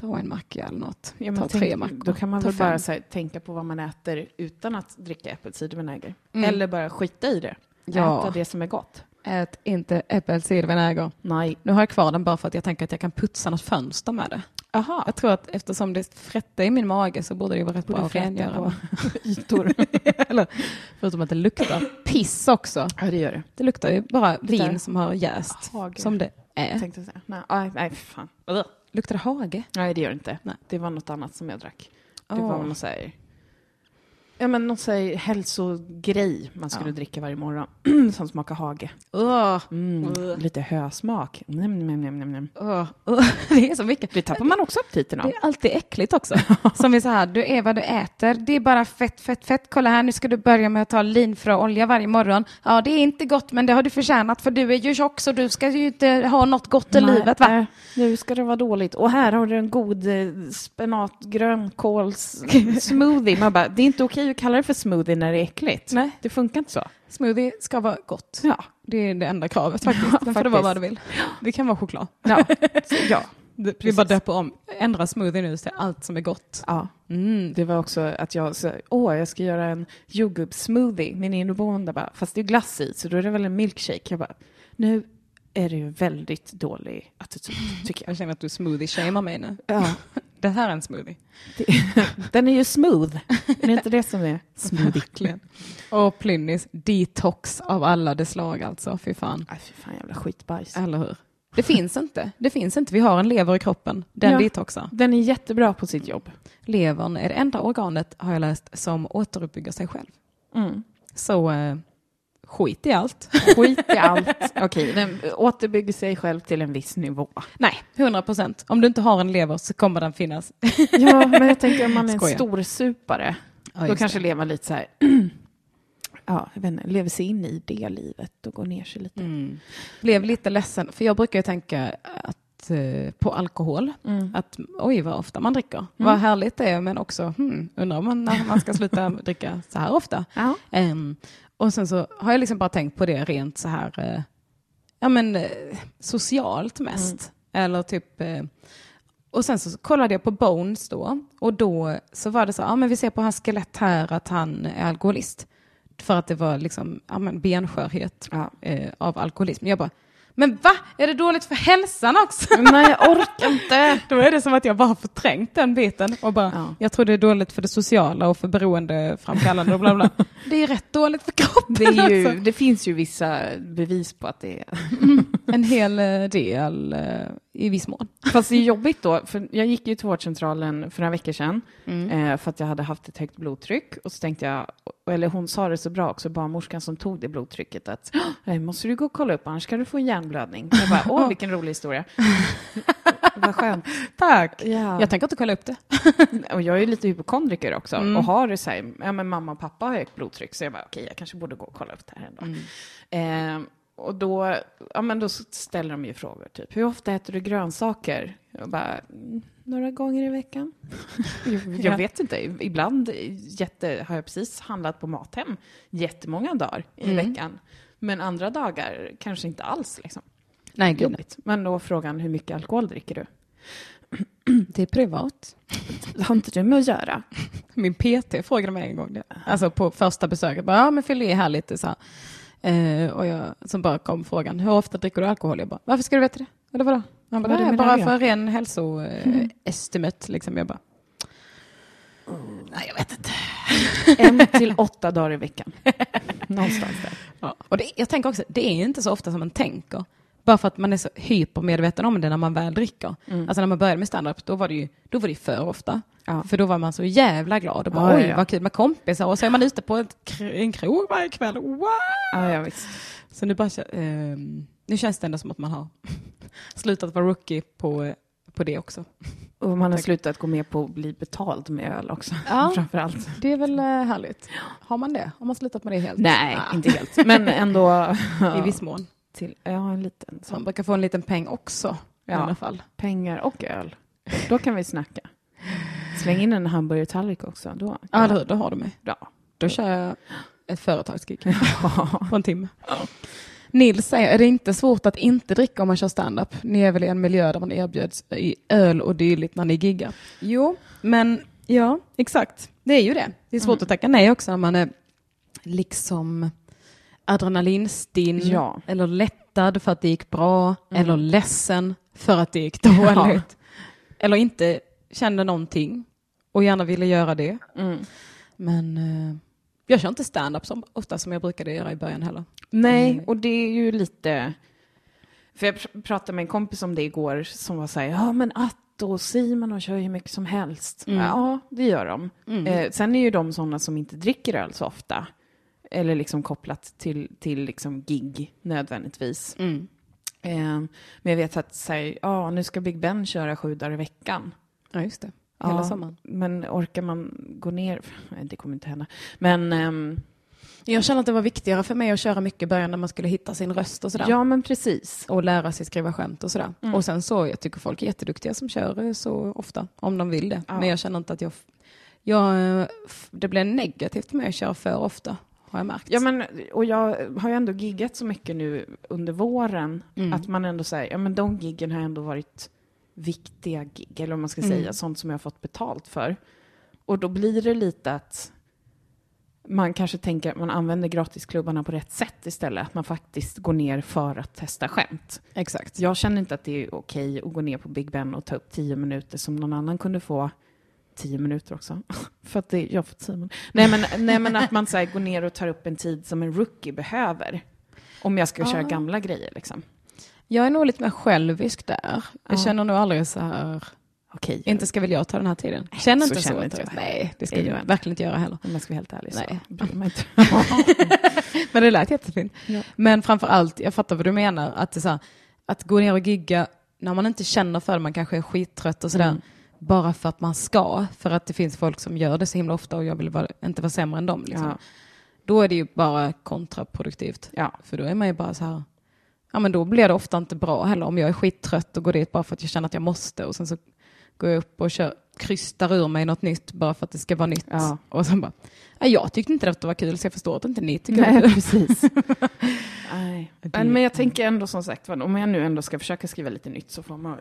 Ta en macka eller något.
Ja,
Ta tre
tänk,
mackor.
Då kan man väl bara här, tänka på vad man äter utan att dricka äppelcidervinäger.
Mm.
Eller bara skita i det.
Ja.
Äta det som är gott.
Ät inte äppelcidervinäger.
Nej.
Nu har jag kvar den bara för att jag tänker att jag kan putsa något fönster med det.
Aha.
Jag tror att eftersom det frättar i min mage så borde det vara rätt
Borde
bra att rengöra.
ytor.
Eller, förutom att det luktar piss också.
ja, det gör det.
Det luktar ju bara vin som har jäst. Som det
Jag
är.
tänkte säga. Nej, nej fan.
Luktar det hage?
Nej, det gör det inte.
Nej.
Det var något annat som jag drack. Det var någon så här, ja, men någon så här hälsogrej man skulle
Ja.
dricka varje morgon. som smakar hage.
Åh,
Mm,
Ugh.
lite hösmak. Mm, mm, mm, mm,
åh, åh. Det är så mycket.
Det tappar man också aptiten av.
Det är alltid äckligt också. Som är så här, du är vad du äter. Det är bara fett, fett, fett. Kolla här, nu ska du börja med att ta linfröolja varje morgon. Ja, det är inte gott, men det har du förtjänat för du är ju tjock så du ska ju inte ha något gott i
Nej,
livet, va?
Nu ska det vara dåligt. Och här har du en god eh, spenat grönkåls smoothie. Man bara, det är inte okej att kalla det för smoothie när det är äckligt.
Nej.
Det funkar inte så.
Smoothie ska vara gott.
Ja.
Det är det enda kravet faktiskt.
Ja,
Sen får det vara
faktiskt.
vad du vill. Det kan vara choklad.
Ja. ja.
Det- Vi bara döper om, ändra smoothie nu till allt som är gott.
ja.
Mm.
Det var också att jag sa, åh, jag ska göra en jordgubbssmoothie. Min inneboende bara, fast det är glass i, så då är det väl en milkshake. Jag bara, nu är det ju väldigt dålig attityd, tycker jag.
Jag känner att du smoothie-shamear mig nu.
Ja.
Det här är en smoothie.
Den är ju smooth. Är det inte det som är smoothie?
Och Plynnis detox av alla dess slag alltså. Fy fan.
Nej, fy fan, jävla skitbajs.
Eller hur? Det finns inte. Det finns inte. Vi har en lever i kroppen. Den
Ja.
detoxar.
Den är jättebra på sitt jobb.
Levern är det enda organet, har jag läst, som återuppbygger sig själv.
Mm.
Så eh, skit i allt.
Skit i allt. Okej, den återbygger sig själv till en viss nivå.
Nej, 100 procent. Om du inte har en lever så kommer den finnas.
Ja, men jag tänker om man är en
Skojar.
stor supare,
Ja,
då kanske
det.
lever lite så här, ja, jag vet inte, lever sig in i det livet och går ner sig lite.
Mm. Blev lite ledsen, för jag brukar ju tänka att eh, på alkohol,
Mm.
att oj vad ofta man dricker. Vad härligt det är, men också hmm, undrar om man, när man ska sluta dricka så här ofta.
Ja.
Och sen så har jag liksom bara tänkt på det rent så här, eh, ja men eh, socialt mest. Eller typ, eh, och sen så kollade jag på Bones då, och då så var det så, ja men vi ser på hans skelett här att han är alkoholist. För att det var liksom, ja men benskörhet
Ja.
eh, av alkoholism. Jag bara, Men va? Är det dåligt för hälsan också?
Nej, jag orkar inte.
Då är det som att jag bara har förträngt den biten och bara,
Ja.
jag tror det är dåligt för det sociala och för beroendeframkallande och bla bla. Det är rätt dåligt för kroppen
Det, är ju,
alltså.
det finns ju vissa bevis på att det är...
En hel eh, del eh, i viss mån.
Fast det är jobbigt då, för jag gick ju till vårdcentralen för några veckor sedan
Mm.
eh, för att jag hade haft ett högt blodtryck. Och så tänkte jag, eller hon sa det så bra också, barnmorskan som tog det blodtrycket, att "Nej, måste du gå och kolla upp, annars kan du få en hjärnblödning. Jag bara, åh vilken rolig historia. Vad skönt.
Tack.
Ja.
Jag tänker inte kolla upp det.
Och jag är lite hypokondriker också
Mm.
och har det så här, ja men mamma och pappa har högt blodtryck, så jag bara, okej, jag kanske borde gå och kolla upp det här ändå.
Mm.
Eh, och då, ja men då ställer de ju frågor, typ, hur ofta äter du grönsaker? Jag bara, "Mm, några gånger i veckan. jag, jag
Ja.
vet inte, ibland jätte, har jag precis handlat på Mathem jättemånga dagar i
Mm.
veckan. Men andra dagar kanske inte alls. Liksom.
Nej, gud.
Jobbigt. Men då frågan, hur mycket alkohol dricker du?
Det är privat.
Det har inte du med att göra.
Min PT frågade mig en gång det. Alltså på första besöket. Bara, ja men fyll i här lite så här. Eh, och jag, så bara kom frågan, hur ofta dricker du alkohol? Jag bara, varför ska du veta det? Eller vadå? Han bara,
Vad är det
"Nej,
med
bara
här?"
för ren hälsoestimate liksom. Jag bara, nej jag vet inte.
En till åtta dagar i veckan. Någonstans där.
Ja. Och det, jag tänker också, det är inte så ofta som man tänker. Bara för att man är så hypermedveten om det när man väl dricker. Alltså när man började med standup, då var det ju då var det för ofta.
Ja.
För då var man så jävla glad och bara,
Ja,
oj
ja,
vad kul med kompisar. Och så är man ute på ett, en krog varje kväll. Wow!
Ja.
Så nu, bara, ehm, nu känns det ändå som att man har slutat vara rookie på, på det också.
Och man har slutat gå med på att bli betald med öl också.
Ja.
Framför allt.
Det är väl eh, härligt. Har man det? Har man slutat med det helt?
Nej,
Ah,
inte helt. Men ändå.
I viss mån.
Till, ja, en liten
Så man brukar få en liten peng också. I
Ja.
alla fall.
Pengar och öl. Då kan vi snacka. Släng in en hamburgertallrik också. Då,
Ja, eller hur? Då har du mig.
Ja.
Då kör jag ett företagsgig på en timme. Nils säger, är det inte svårt att inte dricka om man kör standup? Ni är väl i en miljö där man erbjuds i öl och dylikt när ni giggar? Jo, men ja, exakt. Det är ju det. Det är svårt att tacka nej också när man är liksom adrenalinstinn
Ja.
eller lättad för att det gick bra eller ledsen för att det gick dåligt. Eller inte kände någonting och gärna ville göra det.
Mm.
Men eh, jag kör inte stand-up som ofta som jag brukade göra i början heller.
Nej,
Mm.
och det är ju lite... För jag pr- pratade med en kompis om det igår som var så här, ja men Atto och Simon och kör hur mycket som helst.
Mm.
Ja, det gör de.
Mm.
Eh, sen är ju de sådana som inte dricker öl så ofta. Eller liksom kopplat till, till liksom gig nödvändigtvis.
Mm.
Eh, men jag vet att säga, ja nu ska Big Ben köra sju dagar i veckan.
Ja, just det. Hela
Ja,
sommaren.
Men orkar man gå ner? Nej, det kommer inte hända. Men ehm,
Jag känner att det var viktigare för mig att köra mycket i början när man skulle hitta sin röst och sådär.
ja, men precis.
Och lära sig skriva skämt och sådär.
Mm.
Och sen så, jag tycker folk är jätteduktiga som kör eh, så ofta, om de vill det.
Ja.
Men jag känner inte att jag, jag, f- det blir negativt mig att köra för ofta, har jag märkt.
Ja, men, och jag har ju ändå giggat så mycket nu under våren
Mm.
att man ändå säger, ja men de giggen har ändå varit viktiga gig, eller vad man ska
Mm.
säga, sånt som jag har fått betalt för. Och då blir det lite att man kanske tänker att man använder gratisklubbarna på rätt sätt istället, att man faktiskt går ner för att testa skämt.
Exakt.
Jag känner inte att det är okej att gå ner på Big Ben och ta upp tio minuter som någon annan kunde få tio minuter också. För att det, jag får tio minuter. Nej men, nej, men att man så går ner och tar upp en tid som en rookie behöver. Om jag ska köra
Ja.
gamla grejer liksom.
Jag är nog lite mer självisk där. Jag
Ja.
känner nog aldrig så här,
Okej,
inte ska väl jag ta den här tiden. Känner
så
inte så.
känner
inte
inte jag.
Nej, det ska jag verkligen inte göra heller.
om jag ska vara helt ärlig så
Nej.
bryr jag mig inte.
Men det lät jättefint.
Ja.
Men framför allt, jag fattar vad du menar, att, det så här, att gå ner och gigga när man inte känner för det, man kanske är skittrött och sådär,
Mm.
Bara för att man ska, för att det finns folk som gör det så himla ofta och jag vill vara, inte vara sämre än dem. Liksom.
Ja.
Då är det ju bara kontraproduktivt.
Ja.
För då är man ju bara så här, ja men då blir det ofta inte bra heller. Om jag är skittrött och går dit bara för att jag känner att jag måste och sen så går jag upp och kör, krystar ur mig något nytt bara för att det ska vara nytt.
Ja.
Och sen bara, ja, jag tyckte inte det var kul så jag förstår att inte ni tycker det
Nej,
kul.
precis. Nej.
Det-
Men, men jag tänker ändå som sagt, om jag nu ändå ska försöka skriva lite nytt så får man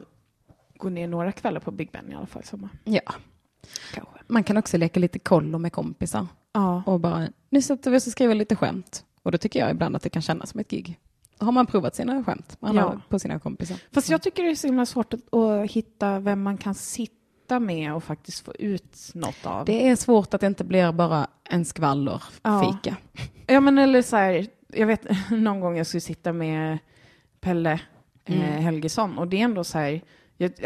gå ner några kvällar på Big Ben i alla fall i sommar.
Ja.
Kanske.
Man kan också leka lite kollo med kompisar
Ja.
och bara, nu sätter vi oss och skriver lite skämt. Och då tycker jag ibland att det kan kännas som ett gig. har man provat sina skämt man
Ja.
har på sina kompisar.
Fast jag tycker det är så himla svårt att, att hitta vem man kan sitta med och faktiskt få ut något av.
Det är svårt att det inte blir bara en skvallerfika.
Ja, men eller så här, jag vet någon gång jag skulle sitta med Pelle
Mm.
eh, Helgesson och det är ändå så här,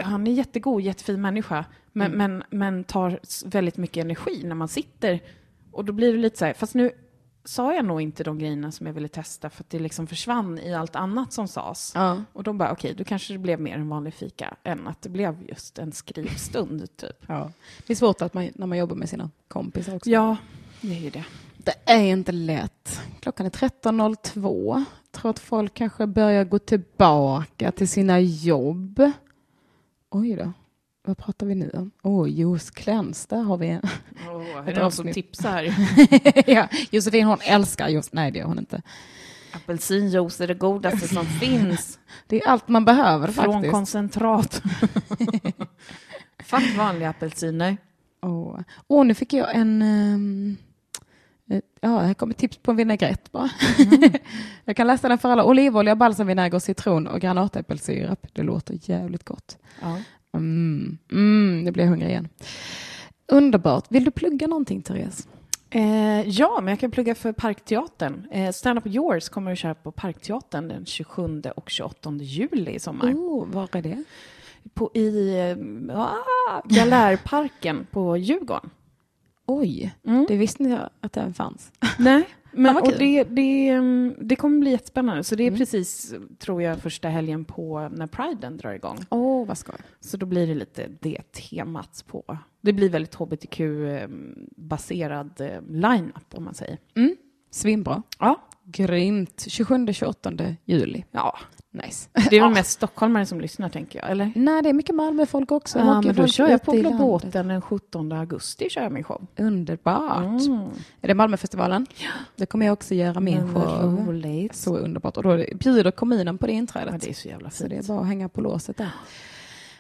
han är jättegod, jättefin människa, men,
Mm.
men, men tar väldigt mycket energi när man sitter. Och då blir det lite så här, fast nu sa jag nog inte de grejerna som jag ville testa för att det liksom försvann i allt annat som sades.
Ja.
Och de bara, okej, då kanske det blev mer en vanlig fika än att det blev just en skrivstund, typ.
Ja. Det är svårt att man, när man jobbar med sina kompisar också.
Ja, det är ju det.
Det är inte lätt. Klockan är 13.02. Tror att folk kanske börjar gå tillbaka till sina jobb. Oj då. Vad pratar vi nu om? Åh, oh, juice cleanse. Där har vi en.
Oh,
Ett
är det någon som tipsar?
ja, Josefin hon älskar juice. Nej, det gör hon inte.
Apelsinjuice är det godaste som finns.
Det är allt man behöver
Från
faktiskt.
koncentrat. Fuck vanliga apelsiner.
Åh, Åh, nu fick jag en... eh, Ja, här kommer tips på en vinägrett bara. jag kan läsa den för alla. Olivolja, balsamvinäger, citron och granatäppelsirap. Det låter jävligt gott.
Ja.
Mm, mm, nu blir jag hungrig igen. Underbart. Vill du plugga någonting, Therese?
Eh, ja, men jag kan plugga för Parkteatern. Eh, Stand Up Yours kommer att köra på Parkteatern den 27 och 28 juli i sommar.
Oh, var är det?
På, I eh, ah, Galärparken på Djurgården.
Oj,
Mm.
det visste inte jag att den fanns.
Nej, men och det, det, mm, det kommer bli jättespännande. Så det är
Mm. precis,
tror jag, första helgen på när Priden drar igång.
Åh, vad skoj.
Så då blir det lite det temat på. Det blir väldigt hbtq-baserad eh, line-up om man säger.
Mm, svinbra.
Ja.
Grymt. 27-28 juli.
Ja,
Nice.
det är väl mest stockholmare som lyssnar tänker jag, eller?
Nej, det är mycket Malmöfolk också.
Ja, men då kör jag på Blå båten den 17 augusti, kör jag min show.
Underbart.
Mm.
Är det Malmöfestivalen? Det kommer jag också göra min
vad
show.
roligt.
Så underbart. Och då bjuder kommunen på det inträdet.
Ja, det är så jävla
Så det är
fint.
bara att hänga på låset där.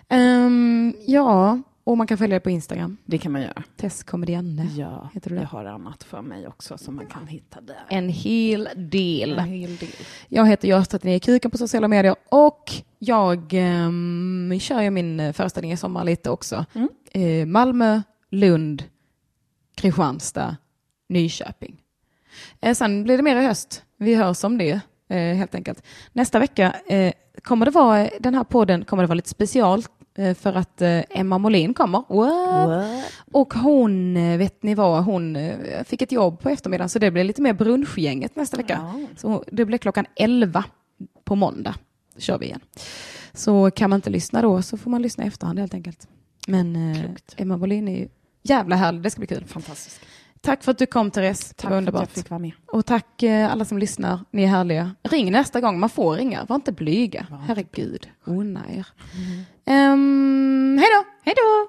Ehm, ja, och man kan följa det på Instagram.
Det kan man göra.
Tess Komedianne.
Ja,
Heter du det?
jag har annat för mig också som man kan hitta där.
En hel del.
En hel del.
Jag heter Görs39 Kuken på sociala medier och jag um, kör ju min eh, föreställning i sommar lite också.
Mm.
Eh, Malmö, Lund, Kristianstad, Nyköping. Eh, sen blir det mer i höst. Vi hörs om det eh, helt enkelt. Nästa vecka kommer det vara, den här podden kommer det vara lite special för att eh, Emma Molin kommer. What? Och hon, eh, vet ni vad, hon eh, fick ett jobb på eftermiddagen så det blir lite mer brunchgänget nästa vecka.
Ja.
Så det blir klockan 11 på måndag. Kör vi igen. Så kan man inte lyssna då så får man lyssna i efterhand helt enkelt. Men eh,
Klokt.
Emma Molin är ju jävla härlig, det ska bli kul.
Fantastiskt.
Tack för att du kom Therese, det
Tack
var
för att
underbart.
jag fick vara med.
Och tack eh, alla som lyssnar, ni är härliga. Ring nästa gång, man får ringa, var inte blyga.
Var
Herregud, unna er. Um, hej då!
Hej då!